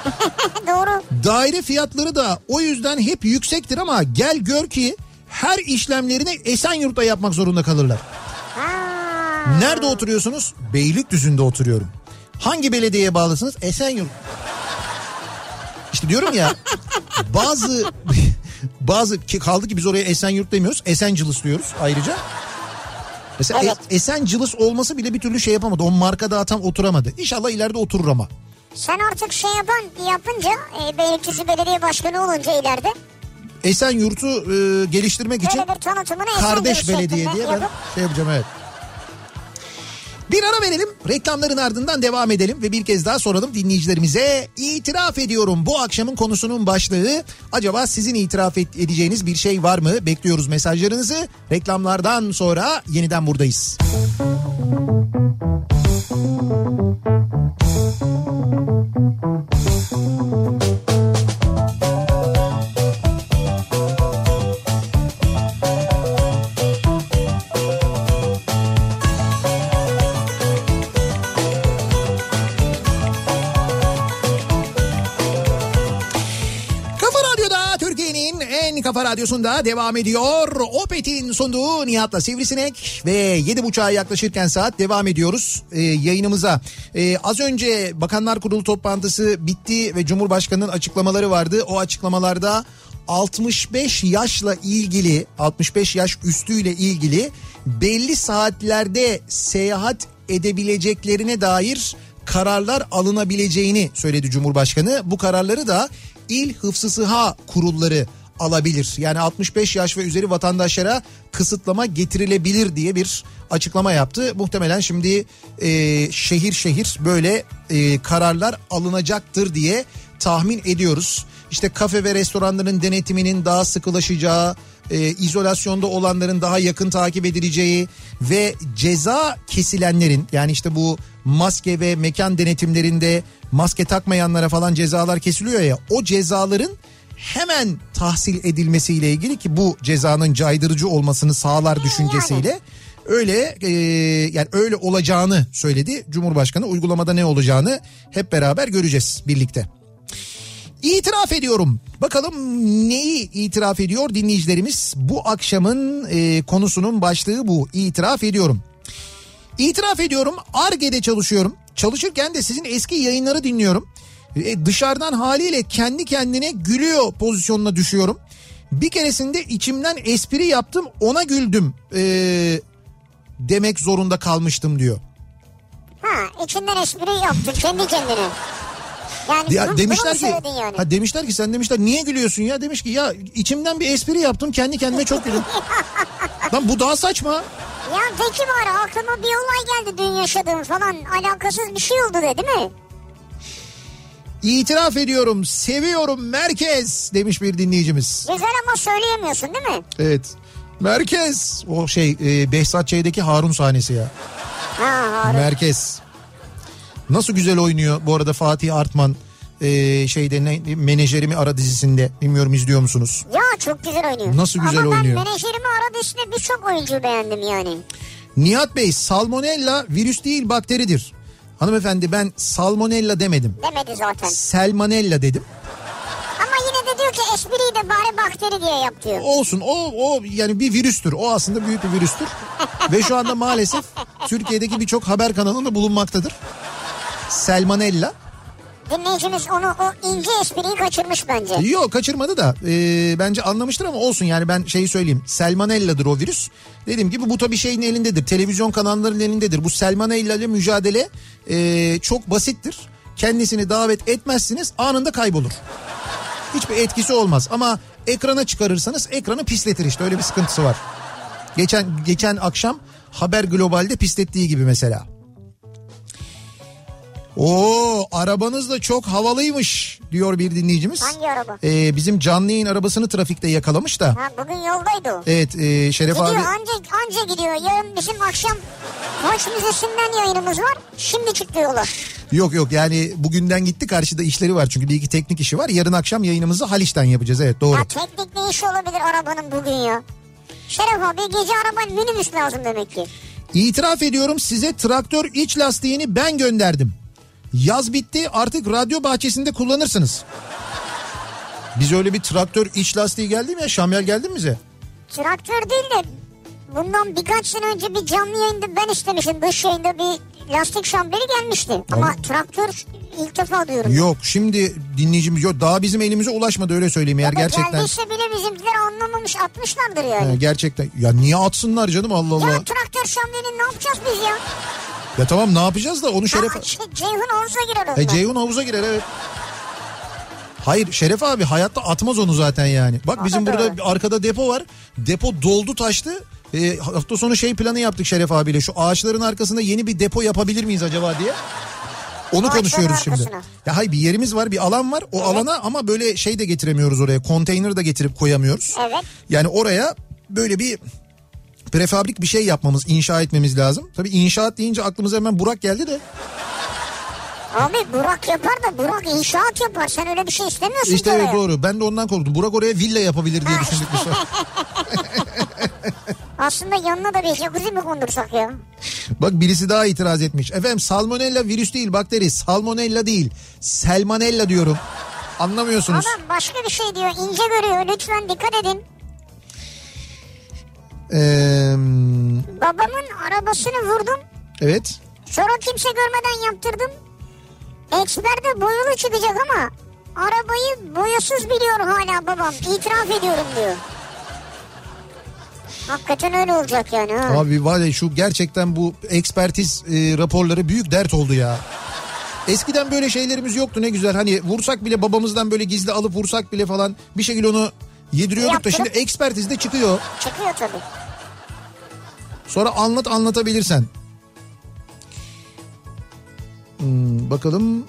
*laughs* Doğru. Daire fiyatları da o yüzden hep yüksektir ama gel gör ki her işlemlerini Esenyurt'ta yapmak zorunda kalırlar. Ha. Nerede oturuyorsunuz? Beylikdüzü'nde oturuyorum. Hangi belediyeye bağlısınız? Esenyurt. İşte diyorum ya *laughs* bazı bazı ki kaldı ki biz oraya Esenyurt demiyoruz. Esenciles diyoruz ayrıca. Mesela Evet. E- Esenciles olması bile bir türlü şey yapamadı. O marka daha tam oturamadı. İnşallah ileride oturur ama. Sen artık şey yapan yapınca e, Beylikdüzü Belediye Başkanı olunca ileride Esenyurt'u e, geliştirmek için böyle bir tanıtımını kardeş belediye diye ben şey yapacağım evet. Bir ara verelim. Reklamların ardından devam edelim ve bir kez daha soralım dinleyicilerimize. İtiraf ediyorum bu akşamın konusunun başlığı. Acaba sizin itiraf edeceğiniz bir şey var mı? Bekliyoruz mesajlarınızı. Reklamlardan sonra yeniden buradayız. Kafa devam ediyor. Opet'in sunduğu Nihat'la Sivrisinek ve yedi buçuğa yaklaşırken saat devam ediyoruz e, yayınımıza. E, az önce Bakanlar Kurulu toplantısı bitti ve Cumhurbaşkanı'nın açıklamaları vardı. O açıklamalarda 65 yaşla ilgili 65 yaş üstüyle ilgili belli saatlerde seyahat edebileceklerine dair kararlar alınabileceğini söyledi Cumhurbaşkanı. Bu kararları da İl Hıfzı Sıha kurulları alabilir. Yani 65 yaş ve üzeri vatandaşlara kısıtlama getirilebilir diye bir açıklama yaptı. Muhtemelen şimdi e, şehir şehir böyle e, kararlar alınacaktır diye tahmin ediyoruz. İşte kafe ve restoranların denetiminin daha sıkılaşacağı, e, izolasyonda olanların daha yakın takip edileceği ve ceza kesilenlerin yani işte bu maske ve mekan denetimlerinde maske takmayanlara falan cezalar kesiliyor ya o cezaların hemen tahsil edilmesiyle ilgili ki bu cezanın caydırıcı olmasını sağlar düşüncesiyle öyle e, yani öyle olacağını söyledi Cumhurbaşkanı uygulamada ne olacağını hep beraber göreceğiz birlikte. İtiraf ediyorum. Bakalım neyi itiraf ediyor dinleyicilerimiz? Bu akşamın e, konusunun başlığı bu. İtiraf ediyorum. İtiraf ediyorum Arge'de çalışıyorum. Çalışırken de sizin eski yayınları dinliyorum. E, dışarıdan haliyle kendi kendine gülüyor pozisyonuna düşüyorum. Bir keresinde içimden espri yaptım ona güldüm e, demek zorunda kalmıştım diyor. Ha içinden espri yaptın kendi kendine. Yani Ya bu- demişler bunu ki yani? ha demişler ki sen demişler niye gülüyorsun ya demiş ki ya içimden bir espri yaptım kendi kendime çok güldüm. *laughs* Lan bu daha saçma. Ya peki var aklıma bir olay geldi dün yaşadığım falan alakasız bir şey oldu de değil mi? İtiraf ediyorum seviyorum merkez demiş bir dinleyicimiz. Güzel ama söyleyemiyorsun değil mi? Evet. Merkez. O şey e, Behzat Ç'deki Harun sahnesi ya. Ha Harun. Merkez. Nasıl güzel oynuyor bu arada Fatih Artman e, şeyde ne, menajerimi ara dizisinde. Bilmiyorum izliyor musunuz? Ya çok güzel oynuyor. Nasıl güzel ama oynuyor. ben menajerimi aradı işte birçok oyuncu beğendim yani. Nihat Bey salmonella virüs değil bakteridir. Hanımefendi ben salmonella demedim. Demedi zaten. Selmanella dedim. Ama yine de diyor ki espriyi de bari bakteri diye yap diyor. Olsun o o yani bir virüstür. O aslında büyük bir virüstür. Ve şu anda maalesef Türkiye'deki birçok haber kanalında bulunmaktadır. Selmanella. Dinleyicimiz onu o ince espriyi kaçırmış bence. Yok kaçırmadı da e, bence anlamıştır ama olsun yani ben şeyi söyleyeyim. Selmanella'dır o virüs. Dediğim gibi bu tabii şeyin elindedir. Televizyon kanallarının elindedir. Bu Selmanella ile mücadele e, çok basittir. Kendisini davet etmezsiniz anında kaybolur. Hiçbir etkisi olmaz ama ekrana çıkarırsanız ekranı pisletir işte öyle bir sıkıntısı var. Geçen geçen akşam Haber Global'de pislettiği gibi mesela. Oo arabanız da çok havalıymış diyor bir dinleyicimiz. Hangi araba? Ee, bizim canlı yayın arabasını trafikte yakalamış da. Ha, bugün yoldaydı o. Evet e, Şeref Gidiyor abi anca, anca gidiyor. Yarın bizim akşam Koç Müzesi'nden yayınımız var. Şimdi çıktı yola. yok yok yani bugünden gitti karşıda işleri var çünkü bir iki teknik işi var. Yarın akşam yayınımızı Haliç'ten yapacağız evet doğru. Ya teknik ne iş olabilir arabanın bugün ya? Şeref abi gece arabanın minibüs lazım demek ki. İtiraf ediyorum size traktör iç lastiğini ben gönderdim. Yaz bitti artık radyo bahçesinde kullanırsınız. Biz öyle bir traktör iç lastiği geldi mi ya? Şamyal geldi mi bize? Traktör değil de bundan birkaç sene önce bir canlı yayında ben istemişim. Dış yayında bir lastik şambeli gelmişti. Ama Tamam. traktör ilk defa duyuyorum. Yok şimdi dinleyicimiz yok daha bizim elimize ulaşmadı öyle söyleyeyim eğer Ama gerçekten. Geldiyse bile bizimkiler anlamamış atmışlardır yani. Ee, gerçekten ya niye atsınlar canım Allah Allah. Ya traktör şambelini ne yapacağız biz ya? Ya tamam ne yapacağız da onu Şeref... Ha, şey, Ceyhun havuza girer onlar. E, Ceyhun havuza girer evet. Hayır Şeref abi hayatta atmaz onu zaten yani. Bak bizim da burada doğru. arkada depo var. Depo doldu taştı. E, hafta sonu şey planı yaptık Şeref abiyle. Şu ağaçların arkasında yeni bir depo yapabilir miyiz acaba diye. Onu Ağaçların konuşuyoruz şimdi. Ya hayır bir yerimiz var bir alan var. O alana ama böyle şey de getiremiyoruz oraya. Konteyner de getirip koyamıyoruz. Evet. Yani oraya böyle bir prefabrik bir şey yapmamız, inşa etmemiz lazım. Tabii inşaat deyince aklımıza hemen Burak geldi de. Abi Burak yapar da Burak inşaat yapar. Sen öyle bir şey istemiyorsun İşte evet doğru. Ben de ondan korktum. Burak oraya villa yapabilir diye düşündük bir şey. *laughs* Aslında yanına da bir jacuzzi mi kondursak ya? Bak birisi daha itiraz etmiş. Efendim salmonella virüs değil bakteri. Salmonella değil. Selmanella diyorum. Anlamıyorsunuz. Adam başka bir şey diyor. ince görüyor. Lütfen dikkat edin. Ee, Babamın arabasını vurdum. evet. Sonra kimse görmeden yaptırdım. Eksperde boyalı çıkacak ama arabayı boyasız biliyor hala babam. İtiraf ediyorum diyor. Hakikaten öyle olacak yani. Ha. Abi var ya şu gerçekten bu ekspertiz e, raporları büyük dert oldu ya. Eskiden böyle şeylerimiz yoktu ne güzel. Hani vursak bile babamızdan böyle gizli alıp vursak bile falan bir şekilde onu yediriyorduk da Yaptırıp- şimdi ekspertizde çıkıyor. Çıkıyor tabii. Sonra anlat anlatabilirsen. Hmm, bakalım.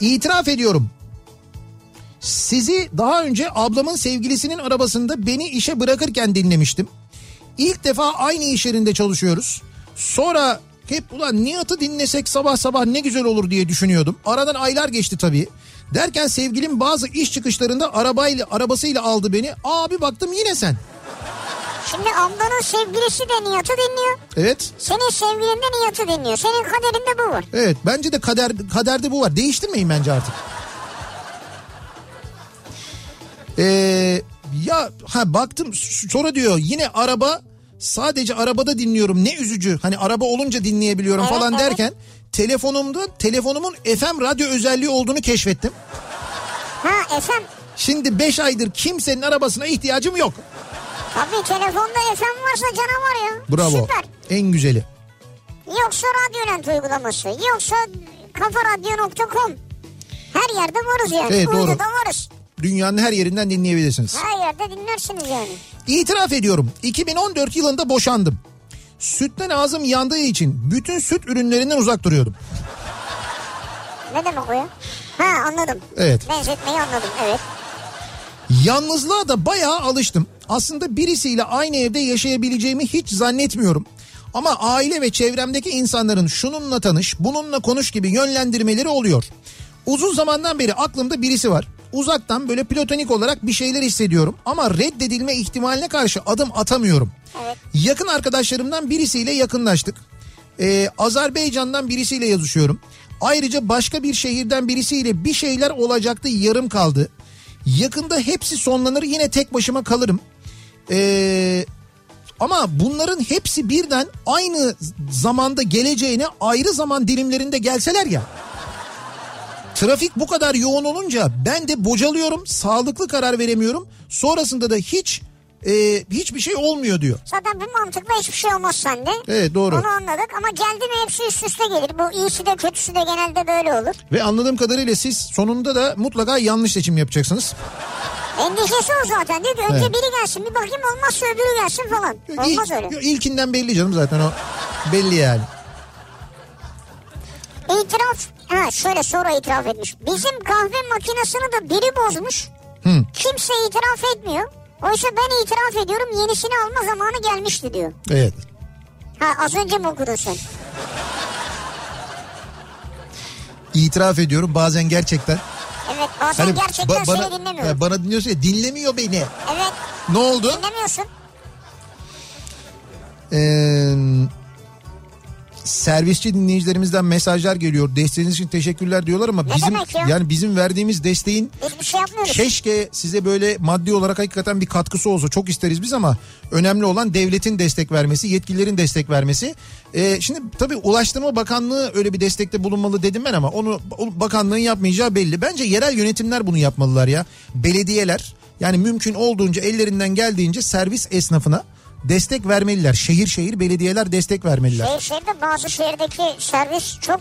İtiraf ediyorum. Sizi daha önce ablamın sevgilisinin arabasında beni işe bırakırken dinlemiştim. İlk defa aynı iş yerinde çalışıyoruz. Sonra hep ulan Nihat'ı dinlesek sabah sabah ne güzel olur diye düşünüyordum. Aradan aylar geçti tabii. Derken sevgilim bazı iş çıkışlarında arabayla arabasıyla aldı beni. Abi baktım yine sen. Şimdi ablanın sevgilisi de Nihat'ı dinliyor. Evet. Senin sevgilin de Nihat'ı dinliyor. Senin kaderinde bu var. Evet bence de kader kaderde bu var. Değiştirmeyin bence artık. Ee, ya ha baktım sonra diyor yine araba sadece arabada dinliyorum ne üzücü. Hani araba olunca dinleyebiliyorum Evet, falan evet. derken telefonumda telefonumun FM radyo özelliği olduğunu keşfettim. Ha efendim. Şimdi 5 aydır kimsenin arabasına ihtiyacım yok. Tabii telefonda FM varsa canavar ya. Bravo. Süper. En güzeli. Yoksa Radyolent uygulaması. Yoksa kafaradyo.com. Her yerde varız yani. Evet, doğru. Uyduda varız. Dünyanın her yerinden dinleyebilirsiniz. Her yerde dinlersiniz yani. İtiraf ediyorum 2014 yılında boşandım. Sütten ağzım yandığı için bütün süt ürünlerinden uzak duruyordum. Ne demek o ya? Ha anladım. Evet. Benzetmeyi anladım evet. Yalnızlığa da bayağı alıştım. Aslında birisiyle aynı evde yaşayabileceğimi hiç zannetmiyorum. Ama aile ve çevremdeki insanların şununla tanış, bununla konuş gibi yönlendirmeleri oluyor. Uzun zamandan beri aklımda birisi var. Uzaktan böyle platonik olarak bir şeyler hissediyorum ama reddedilme ihtimaline karşı adım atamıyorum. Evet. Yakın arkadaşlarımdan birisiyle yakınlaştık. Ee, Azerbaycan'dan birisiyle yazışıyorum. Ayrıca başka bir şehirden birisiyle bir şeyler olacaktı yarım kaldı. Yakında hepsi sonlanır yine tek başıma kalırım. Ee, ama bunların hepsi birden aynı zamanda geleceğine ayrı zaman dilimlerinde gelseler ya. Trafik bu kadar yoğun olunca ben de bocalıyorum, sağlıklı karar veremiyorum. Sonrasında da hiç e, hiçbir şey olmuyor diyor. Zaten bir mantıkla hiçbir şey olmaz sende. Evet doğru. Onu anladık ama geldi mi hepsi üst üste gelir. Bu iyisi de kötüsü de genelde böyle olur. Ve anladığım kadarıyla siz sonunda da mutlaka yanlış seçim yapacaksınız. Endişesi o zaten. Diyor ki önce Evet. biri gelsin bir bakayım olmazsa öbürü gelsin falan. Olmaz İlk- öyle. İlkinden belli canım zaten o belli yani. İtiraf, ha şöyle sonra itiraf etmiş. Bizim kahve makinesini de biri bozmuş. Hı. Kimse itiraf etmiyor. Oysa ben itiraf ediyorum yenisini alma zamanı gelmişti diyor. Evet. Ha az önce mi okudun sen? İtiraf ediyorum bazen gerçekten. Evet bazen Hani gerçekten ba- bana, seni dinlemiyorum. Ha, bana dinliyorsun ya dinlemiyor beni. Evet Ne oldu? dinlemiyorsun. Ee, servisçi dinleyicilerimizden mesajlar geliyor. Desteğiniz için teşekkürler diyorlar ama Ne bizim ya? yani bizim verdiğimiz desteğin şey keşke size böyle maddi olarak hakikaten bir katkısı olsa çok isteriz biz ama önemli olan devletin destek vermesi, yetkililerin destek vermesi. Ee, şimdi tabii Ulaştırma Bakanlığı öyle bir destekte bulunmalı dedim ben ama onu bakanlığın yapmayacağı belli. Bence yerel yönetimler bunu yapmalılar ya. Belediyeler yani mümkün olduğunca ellerinden geldiğince servis esnafına destek vermeliler. Şehir şehir belediyeler destek vermeliler. Şehir şehirde bazı şehirdeki servis çok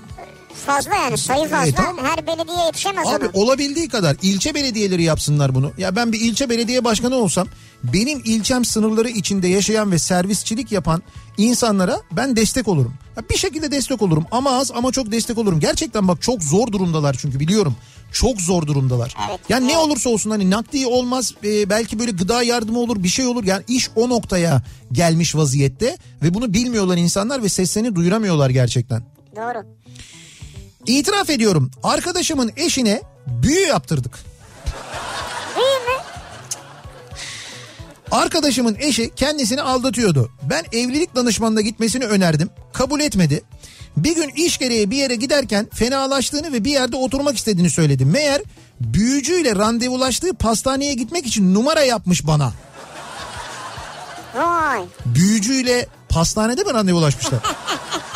fazla yani sayı fazla. Evet, tamam. Her belediye yetişemez Abi ona. olabildiği kadar ilçe belediyeleri yapsınlar bunu. Ya ben bir ilçe belediye başkanı olsam benim ilçem sınırları içinde yaşayan ve servisçilik yapan insanlara ben destek olurum. Ya bir şekilde destek olurum ama az ama çok destek olurum. Gerçekten bak çok zor durumdalar çünkü biliyorum. Çok zor durumdalar. Evet, yani ne olursa olsun hani nakdi olmaz e, belki böyle gıda yardımı olur bir şey olur. Yani iş o noktaya gelmiş vaziyette ve bunu bilmiyorlar insanlar ve seslerini duyuramıyorlar gerçekten. Doğru. İtiraf ediyorum arkadaşımın eşine büyü yaptırdık. Değil mi? Arkadaşımın eşi kendisini aldatıyordu. Ben evlilik danışmanına gitmesini önerdim. Kabul etmedi. Bir gün iş gereği bir yere giderken fenalaştığını ve bir yerde oturmak istediğini söyledi. Meğer büyücüyle randevulaştığı pastaneye gitmek için numara yapmış bana. Vay. Büyücüyle pastanede mi randevulaşmışlar? *laughs*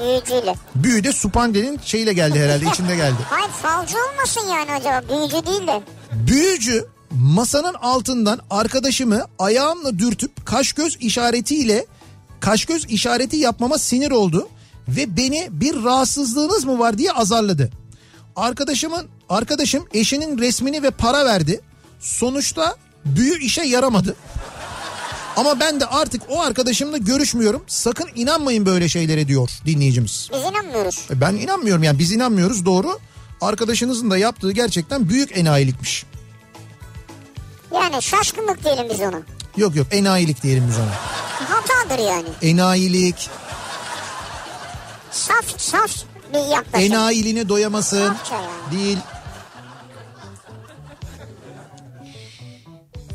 Büyücüyle. Büyü de Supande'nin şeyiyle geldi herhalde *laughs* içinde geldi. Hayır falcı olmasın yani acaba büyücü değil de. Büyücü masanın altından arkadaşımı ayağımla dürtüp kaş göz işaretiyle kaş göz işareti yapmama sinir oldu ve beni bir rahatsızlığınız mı var diye azarladı. Arkadaşımın arkadaşım eşinin resmini ve para verdi. Sonuçta büyü işe yaramadı. Ama ben de artık o arkadaşımla görüşmüyorum. Sakın inanmayın böyle şeylere diyor dinleyicimiz. Biz inanmıyoruz. E Ben inanmıyorum yani biz inanmıyoruz doğru. Arkadaşınızın da yaptığı gerçekten büyük enayilikmiş. Yani şaşkınlık diyelim biz ona. Yok yok enayilik diyelim biz ona. Hatadır yani. Enayilik, Saf saf bir yaklaşım. enayiline doyamasın Safça yani. değil.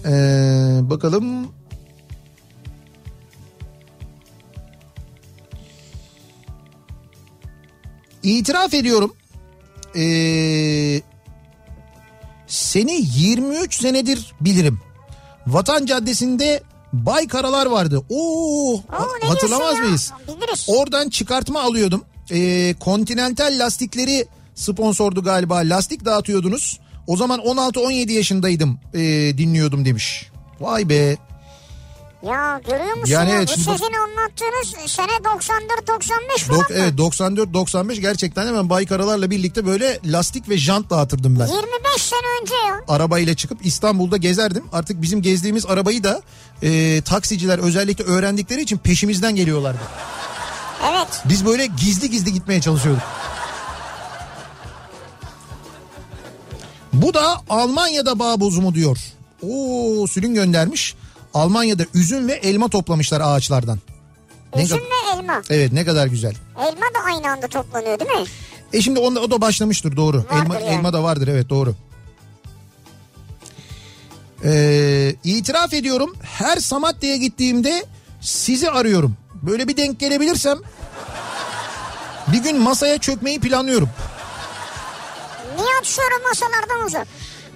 Ee, bakalım. İtiraf ediyorum. Ee, seni 23 senedir bilirim. Vatan Caddesi'nde Baykaralar vardı. Oo, Oo, hatırlamaz mıyız? Biliriz. Oradan çıkartma alıyordum. Ee, Continental lastikleri sponsordu galiba. Lastik dağıtıyordunuz. O zaman 16-17 yaşındaydım ee, dinliyordum demiş. Vay be. Ya görüyor musun Yani ya? evet, Bu sizin anlattığınız sene 94-95 falan Dok, evet 94-95 gerçekten hemen Baykaralarla birlikte böyle lastik ve jant dağıtırdım ben. 25 sene önce ya. arabayla çıkıp İstanbul'da gezerdim. Artık bizim gezdiğimiz arabayı da e, taksiciler özellikle öğrendikleri için peşimizden geliyorlardı. Evet. Biz böyle gizli gizli gitmeye çalışıyorduk. Bu da Almanya'da bağ bozumu diyor. Oo sülün göndermiş. Almanya'da üzüm ve elma toplamışlar ağaçlardan. Üzüm ve elma. Evet ne kadar güzel. Elma da aynı anda toplanıyor değil mi? E şimdi onda, o da başlamıştır doğru. Vardır elma, yani. elma da vardır evet doğru. Ee, itiraf ediyorum her Samatya'ya gittiğimde sizi arıyorum. Böyle bir denk gelebilirsem bir gün masaya çökmeyi planlıyorum. Nihat Şoru masalardan uzak.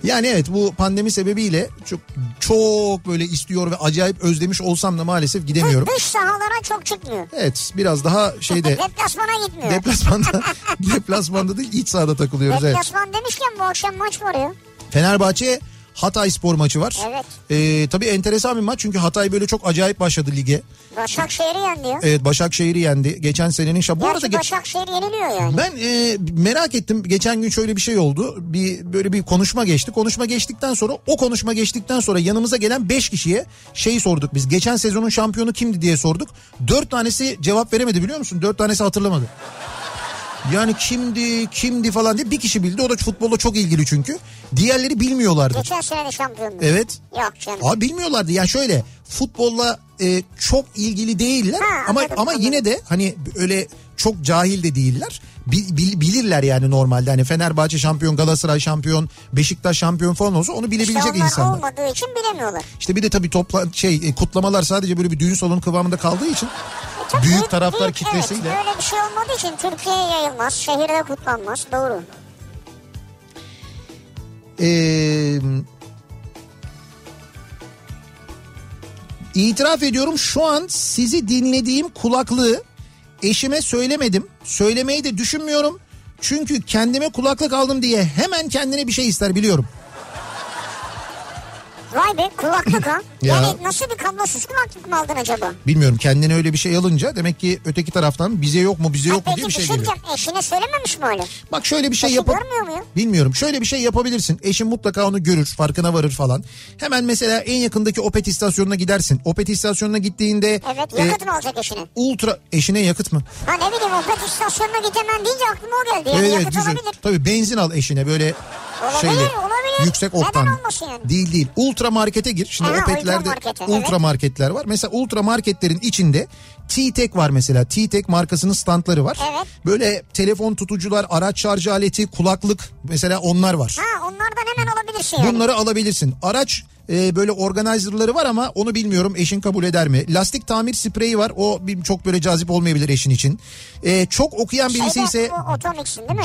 Yani evet bu pandemi sebebiyle çok çok böyle istiyor ve acayip özlemiş olsam da maalesef gidemiyorum. Dış sahalara çok çıkmıyor. Evet biraz daha şeyde *laughs* Deplasmana gitmiyor. deplasmanda *laughs* deplasmanda değil iç sahada takılıyoruz evet. Deplasman demişken bu akşam maç var ya. Fenerbahçe Hatay spor maçı var. Evet. Ee, tabii enteresan bir maç çünkü Hatay böyle çok acayip başladı lige. Başakşehir'i yendi ya. Evet Başakşehir'i yendi. Geçen senenin şa- Bu arada Başakşehir yeniliyor yani. ben e, merak ettim. Geçen gün şöyle bir şey oldu. Bir böyle bir konuşma geçti. Konuşma geçtikten sonra o konuşma geçtikten sonra yanımıza gelen 5 kişiye şeyi sorduk biz. Geçen sezonun şampiyonu kimdi diye sorduk. 4 tanesi cevap veremedi biliyor musun? 4 tanesi hatırlamadı. Yani kimdi kimdi falan diye bir kişi bildi. O da futbolla çok ilgili çünkü. Diğerleri bilmiyorlardı. Geçen sene de şampiyondu. Evet. Yok canım. Abi bilmiyorlardı ya şöyle futbolla e, çok ilgili değiller Ha, ama anladım, ama anladım. yine de hani öyle çok cahil de değiller. Bil- bil- bilirler yani normalde hani Fenerbahçe şampiyon, Galatasaray şampiyon, Beşiktaş şampiyon falan olsa onu İşte bilebilecek onlar insanlar. olmadığı için bilemiyorlar. İşte bir de tabii topla şey e, kutlamalar sadece böyle bir düğün salonu kıvamında kaldığı için Tabii büyük taraftar büyük- kitlesiyle Evet öyle bir şey olmadığı için Türkiye'ye yayılmaz. Şehirde kutlanmaz. Doğru. Ee, itiraf ediyorum şu an sizi dinlediğim kulaklığı eşime söylemedim. Söylemeyi de düşünmüyorum. Çünkü kendime kulaklık aldım diye hemen kendine bir şey ister biliyorum. Vay be kulaklık ha. *laughs* Ya. Yani nasıl bir kablosuz kulaklık mı aldın acaba? Bilmiyorum kendine öyle bir şey alınca demek ki öteki taraftan bize yok mu bize Ha, yok mu peki diye bir şey şey geliyor. diyeceğim. Eşine söylememiş mi öyle? Bak şöyle bir şey Eşi yap. mu? Bilmiyorum. Şöyle bir şey yapabilirsin. Eşin mutlaka onu görür, farkına varır falan. Hemen mesela en yakındaki Opet istasyonuna gidersin. Opet istasyonuna gittiğinde Evet e, yakıt mı alacak eşine? ultra eşine yakıt mı? Ha ne bileyim Opet istasyonuna git hemen deyince aklıma o geldi. Yani evet evet yakıt güzel. olabilir. Tabii benzin al eşine böyle Olabilir, şeyle olabilir. yüksek oktan. yani? Değil değil. Ultra markete gir. Şimdi Aha, Opet'lerde ultra ultra evet. marketler var. Mesela ultra marketlerin içinde T-Tek var mesela. T-Tek markasının standları var. Evet. Böyle telefon tutucular, araç şarj aleti, kulaklık mesela onlar var. Ha onlardan hemen alabilirsin yani. Bunları alabilirsin. Araç e, böyle organizerları var ama onu bilmiyorum eşin kabul eder mi? Lastik tamir spreyi var. O çok böyle cazip olmayabilir eşin için. E, çok okuyan birisi Şeyde, ise?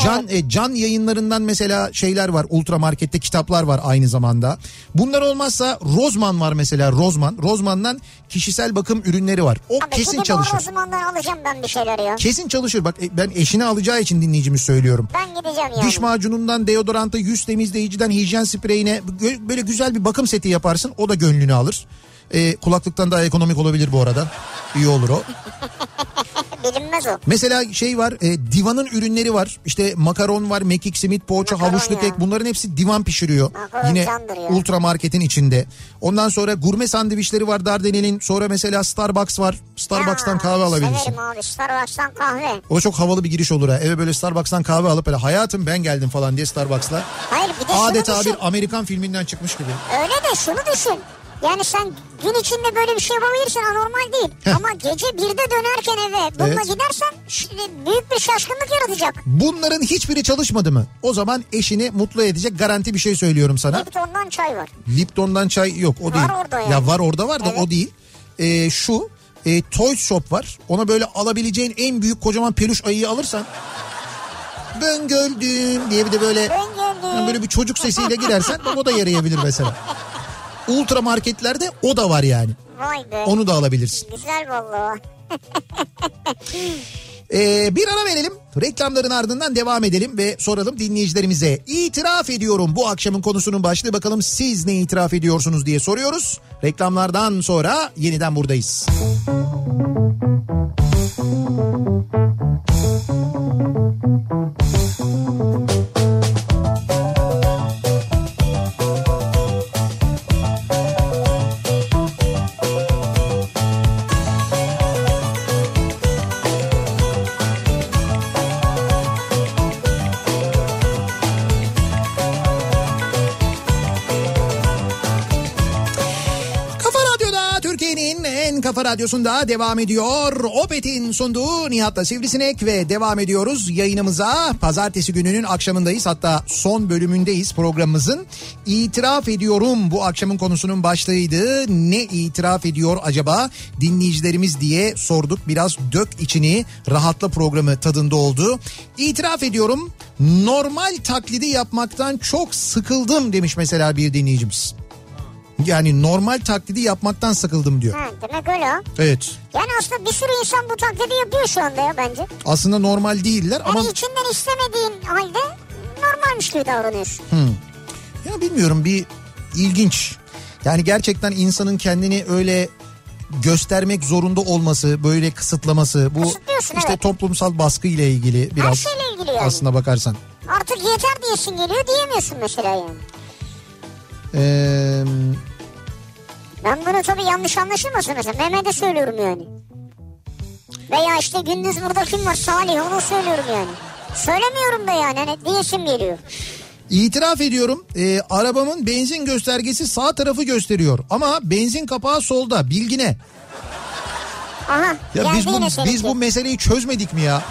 Can e, Can yayınlarından mesela şeyler var. Ultra markette kitaplar var aynı zamanda. Bunlar olmazsa Rozman var mesela Rozman. Rozman'dan kişisel bakım ürünleri var. O Abi kesin çalışır. o zamandan alacağım ben bir şeyler ya. Kesin çalışır. Bak e, ben eşine alacağı için dinleyicimiz söylüyorum. Ben gideceğim yani. Diş macunundan deodoranta, yüz temizleyiciden hijyen spreyine böyle güzel bir bakım seti yaparsın. O da gönlünü alır. Ee, kulaklıktan daha ekonomik olabilir bu arada. İyi olur o. Bilinmez o. Mesela şey var e, divanın ürünleri var. İşte makaron var, mekik, simit, poğaça, Makaron havuçlu ya. kek bunların hepsi divan pişiriyor. Makaron Yine ultra marketin içinde. Ondan sonra gurme sandviçleri var Dardanel'in. Sonra mesela Starbucks var. Starbucks'tan Ya, kahve alabilirsin. Severim abi Starbucks'tan kahve. O çok havalı bir giriş olur ha. Eve böyle Starbucks'tan kahve alıp böyle hayatım ben geldim falan diye Starbucks'la. Hayır bir de Adeta bir Amerikan filminden çıkmış gibi. Öyle de şunu düşün. Yani sen gün içinde böyle bir şey yapabilirsin anormal değil. Heh. Ama gece birde dönerken eve bununla Evet. gidersen ş- büyük bir şaşkınlık yaratacak. Bunların hiçbiri çalışmadı mı? O zaman eşini mutlu edecek garanti bir şey söylüyorum sana. Lipton'dan çay var. Lipton'dan çay yok o Var değil. orada yani. Ya var orada var da Evet. o değil. Ee, şu e, Toys Shop var. Ona böyle alabileceğin en büyük kocaman peluş ayıyı alırsan Böngöldüm diye bir de böyle yani böyle bir çocuk sesiyle girersen o da yarayabilir mesela. *laughs* Ultra marketlerde o da var yani. Vay be. Onu da alabilirsin. Güzel vallahi. *laughs* Ee, bir ara verelim. Reklamların ardından devam edelim ve soralım dinleyicilerimize. İtiraf ediyorum bu akşamın konusunun başlığı bakalım siz ne itiraf ediyorsunuz diye soruyoruz. Reklamlardan sonra yeniden buradayız. Kafa kafa radyosunda devam ediyor. Opet'in sunduğu Nihat'la Sivrisinek ve devam ediyoruz yayınımıza. Pazartesi gününün akşamındayız hatta son bölümündeyiz programımızın. İtiraf ediyorum bu akşamın konusunun başlığıydı. Ne itiraf ediyor acaba dinleyicilerimiz diye sorduk. Biraz dök içini rahatla programı tadında oldu. İtiraf ediyorum normal taklidi yapmaktan çok sıkıldım demiş mesela bir dinleyicimiz. Yani normal taklidi yapmaktan sıkıldım diyor. Ha, demek öyle ha. Evet. Yani aslında bir sürü insan bu taklidi yapıyor şu anda ya bence. Aslında normal değiller ama Yani içinden istemediğin halde normalmiş gibi davranıyorsun. ya bilmiyorum bir ilginç. Yani gerçekten insanın kendini öyle göstermek zorunda olması, böyle kısıtlaması bu işte evet. toplumsal baskı ile ilgili biraz şeyle ilgili yani. aslına bakarsan. Artık yeter diyesin geliyor diyemiyorsun mesela yani. Ee, Ben bunu tabii yanlış anlaşılmasın mesela. Mehmet'e söylüyorum yani. Veya işte gündüz burada kim var Salih onu söylüyorum yani. Söylemiyorum da yani hani diyesim geliyor. İtiraf ediyorum e, arabamın benzin göstergesi sağ tarafı gösteriyor ama benzin kapağı solda bilgine. Aha Ya biz bu, biz bu meseleyi çözmedik mi ya?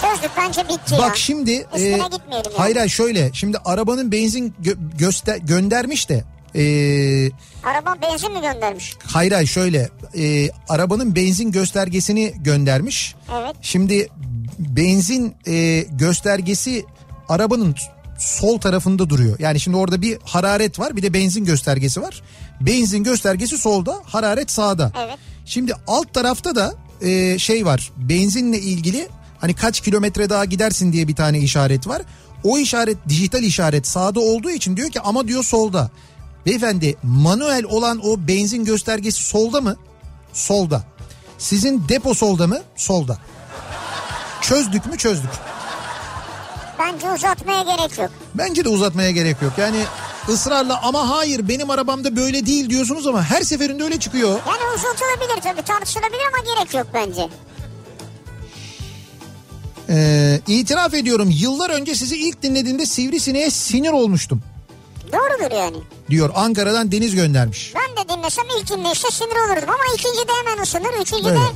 Çözdük bence bitti ya. Bak şimdi e, gitmeyelim yani. hayır hayır şöyle şimdi arabanın benzin gö- göster göndermiş de e, Araba benzin mi göndermiş? hayır hayır şöyle e, arabanın benzin göstergesini göndermiş. Evet. Şimdi benzin e, göstergesi arabanın sol tarafında duruyor. Yani şimdi orada bir hararet var bir de benzin göstergesi var. Benzin göstergesi solda hararet sağda. Evet. Şimdi alt tarafta da e, şey var benzinle ilgili hani kaç kilometre daha gidersin diye bir tane işaret var. O işaret dijital işaret sağda olduğu için diyor ki ama diyor solda. Beyefendi manuel olan o benzin göstergesi solda mı? Solda. Sizin depo solda mı? Solda. Çözdük mü? Çözdük. Bence uzatmaya gerek yok. Bence de uzatmaya gerek yok. Yani ısrarla ama hayır benim arabamda böyle değil diyorsunuz ama her seferinde öyle çıkıyor. Yani uzatılabilir tabii tartışılabilir ama gerek yok bence. Ee, itiraf ediyorum yıllar önce sizi ilk dinlediğimde sivrisineğe sinir olmuştum Doğrudur yani. diyor Ankara'dan Deniz göndermiş. Ben de dinlesem ilk dinleyişte sinir olurdum ama ikincide hemen ısınır. Üçüncüde Evet.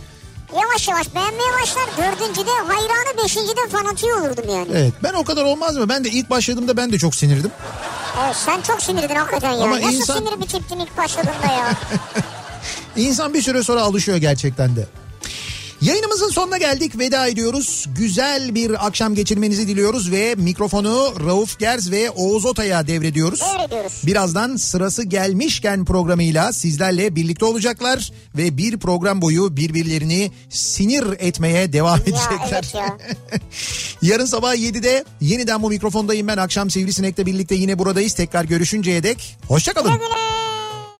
yavaş yavaş beğenmeye başlar. Dördüncüde hayranı beşincide fanatiği olurdum yani. Evet ben o kadar olmaz mı? Ben de ilk başladığımda ben de çok sinirdim. Evet, sen çok sinirdin hakikaten ya. Ama Nasıl insan- sinir bir tiptin ilk başladığında ya? *laughs* İnsan bir süre sonra alışıyor gerçekten de. Yayınımızın sonuna geldik. Veda ediyoruz. Güzel bir akşam geçirmenizi diliyoruz ve mikrofonu Rauf Gerz ve Oğuz Otay'a devrediyoruz. Devrediyoruz. Birazdan sırası gelmişken programıyla sizlerle birlikte olacaklar ve bir program boyu birbirlerini sinir etmeye devam Ya edecekler. evet ya. *laughs* Yarın sabah 7'de yeniden bu mikrofondayım ben. Akşam Sivrisinek'le birlikte yine buradayız. Tekrar görüşünceye dek hoşçakalın. Güle güle.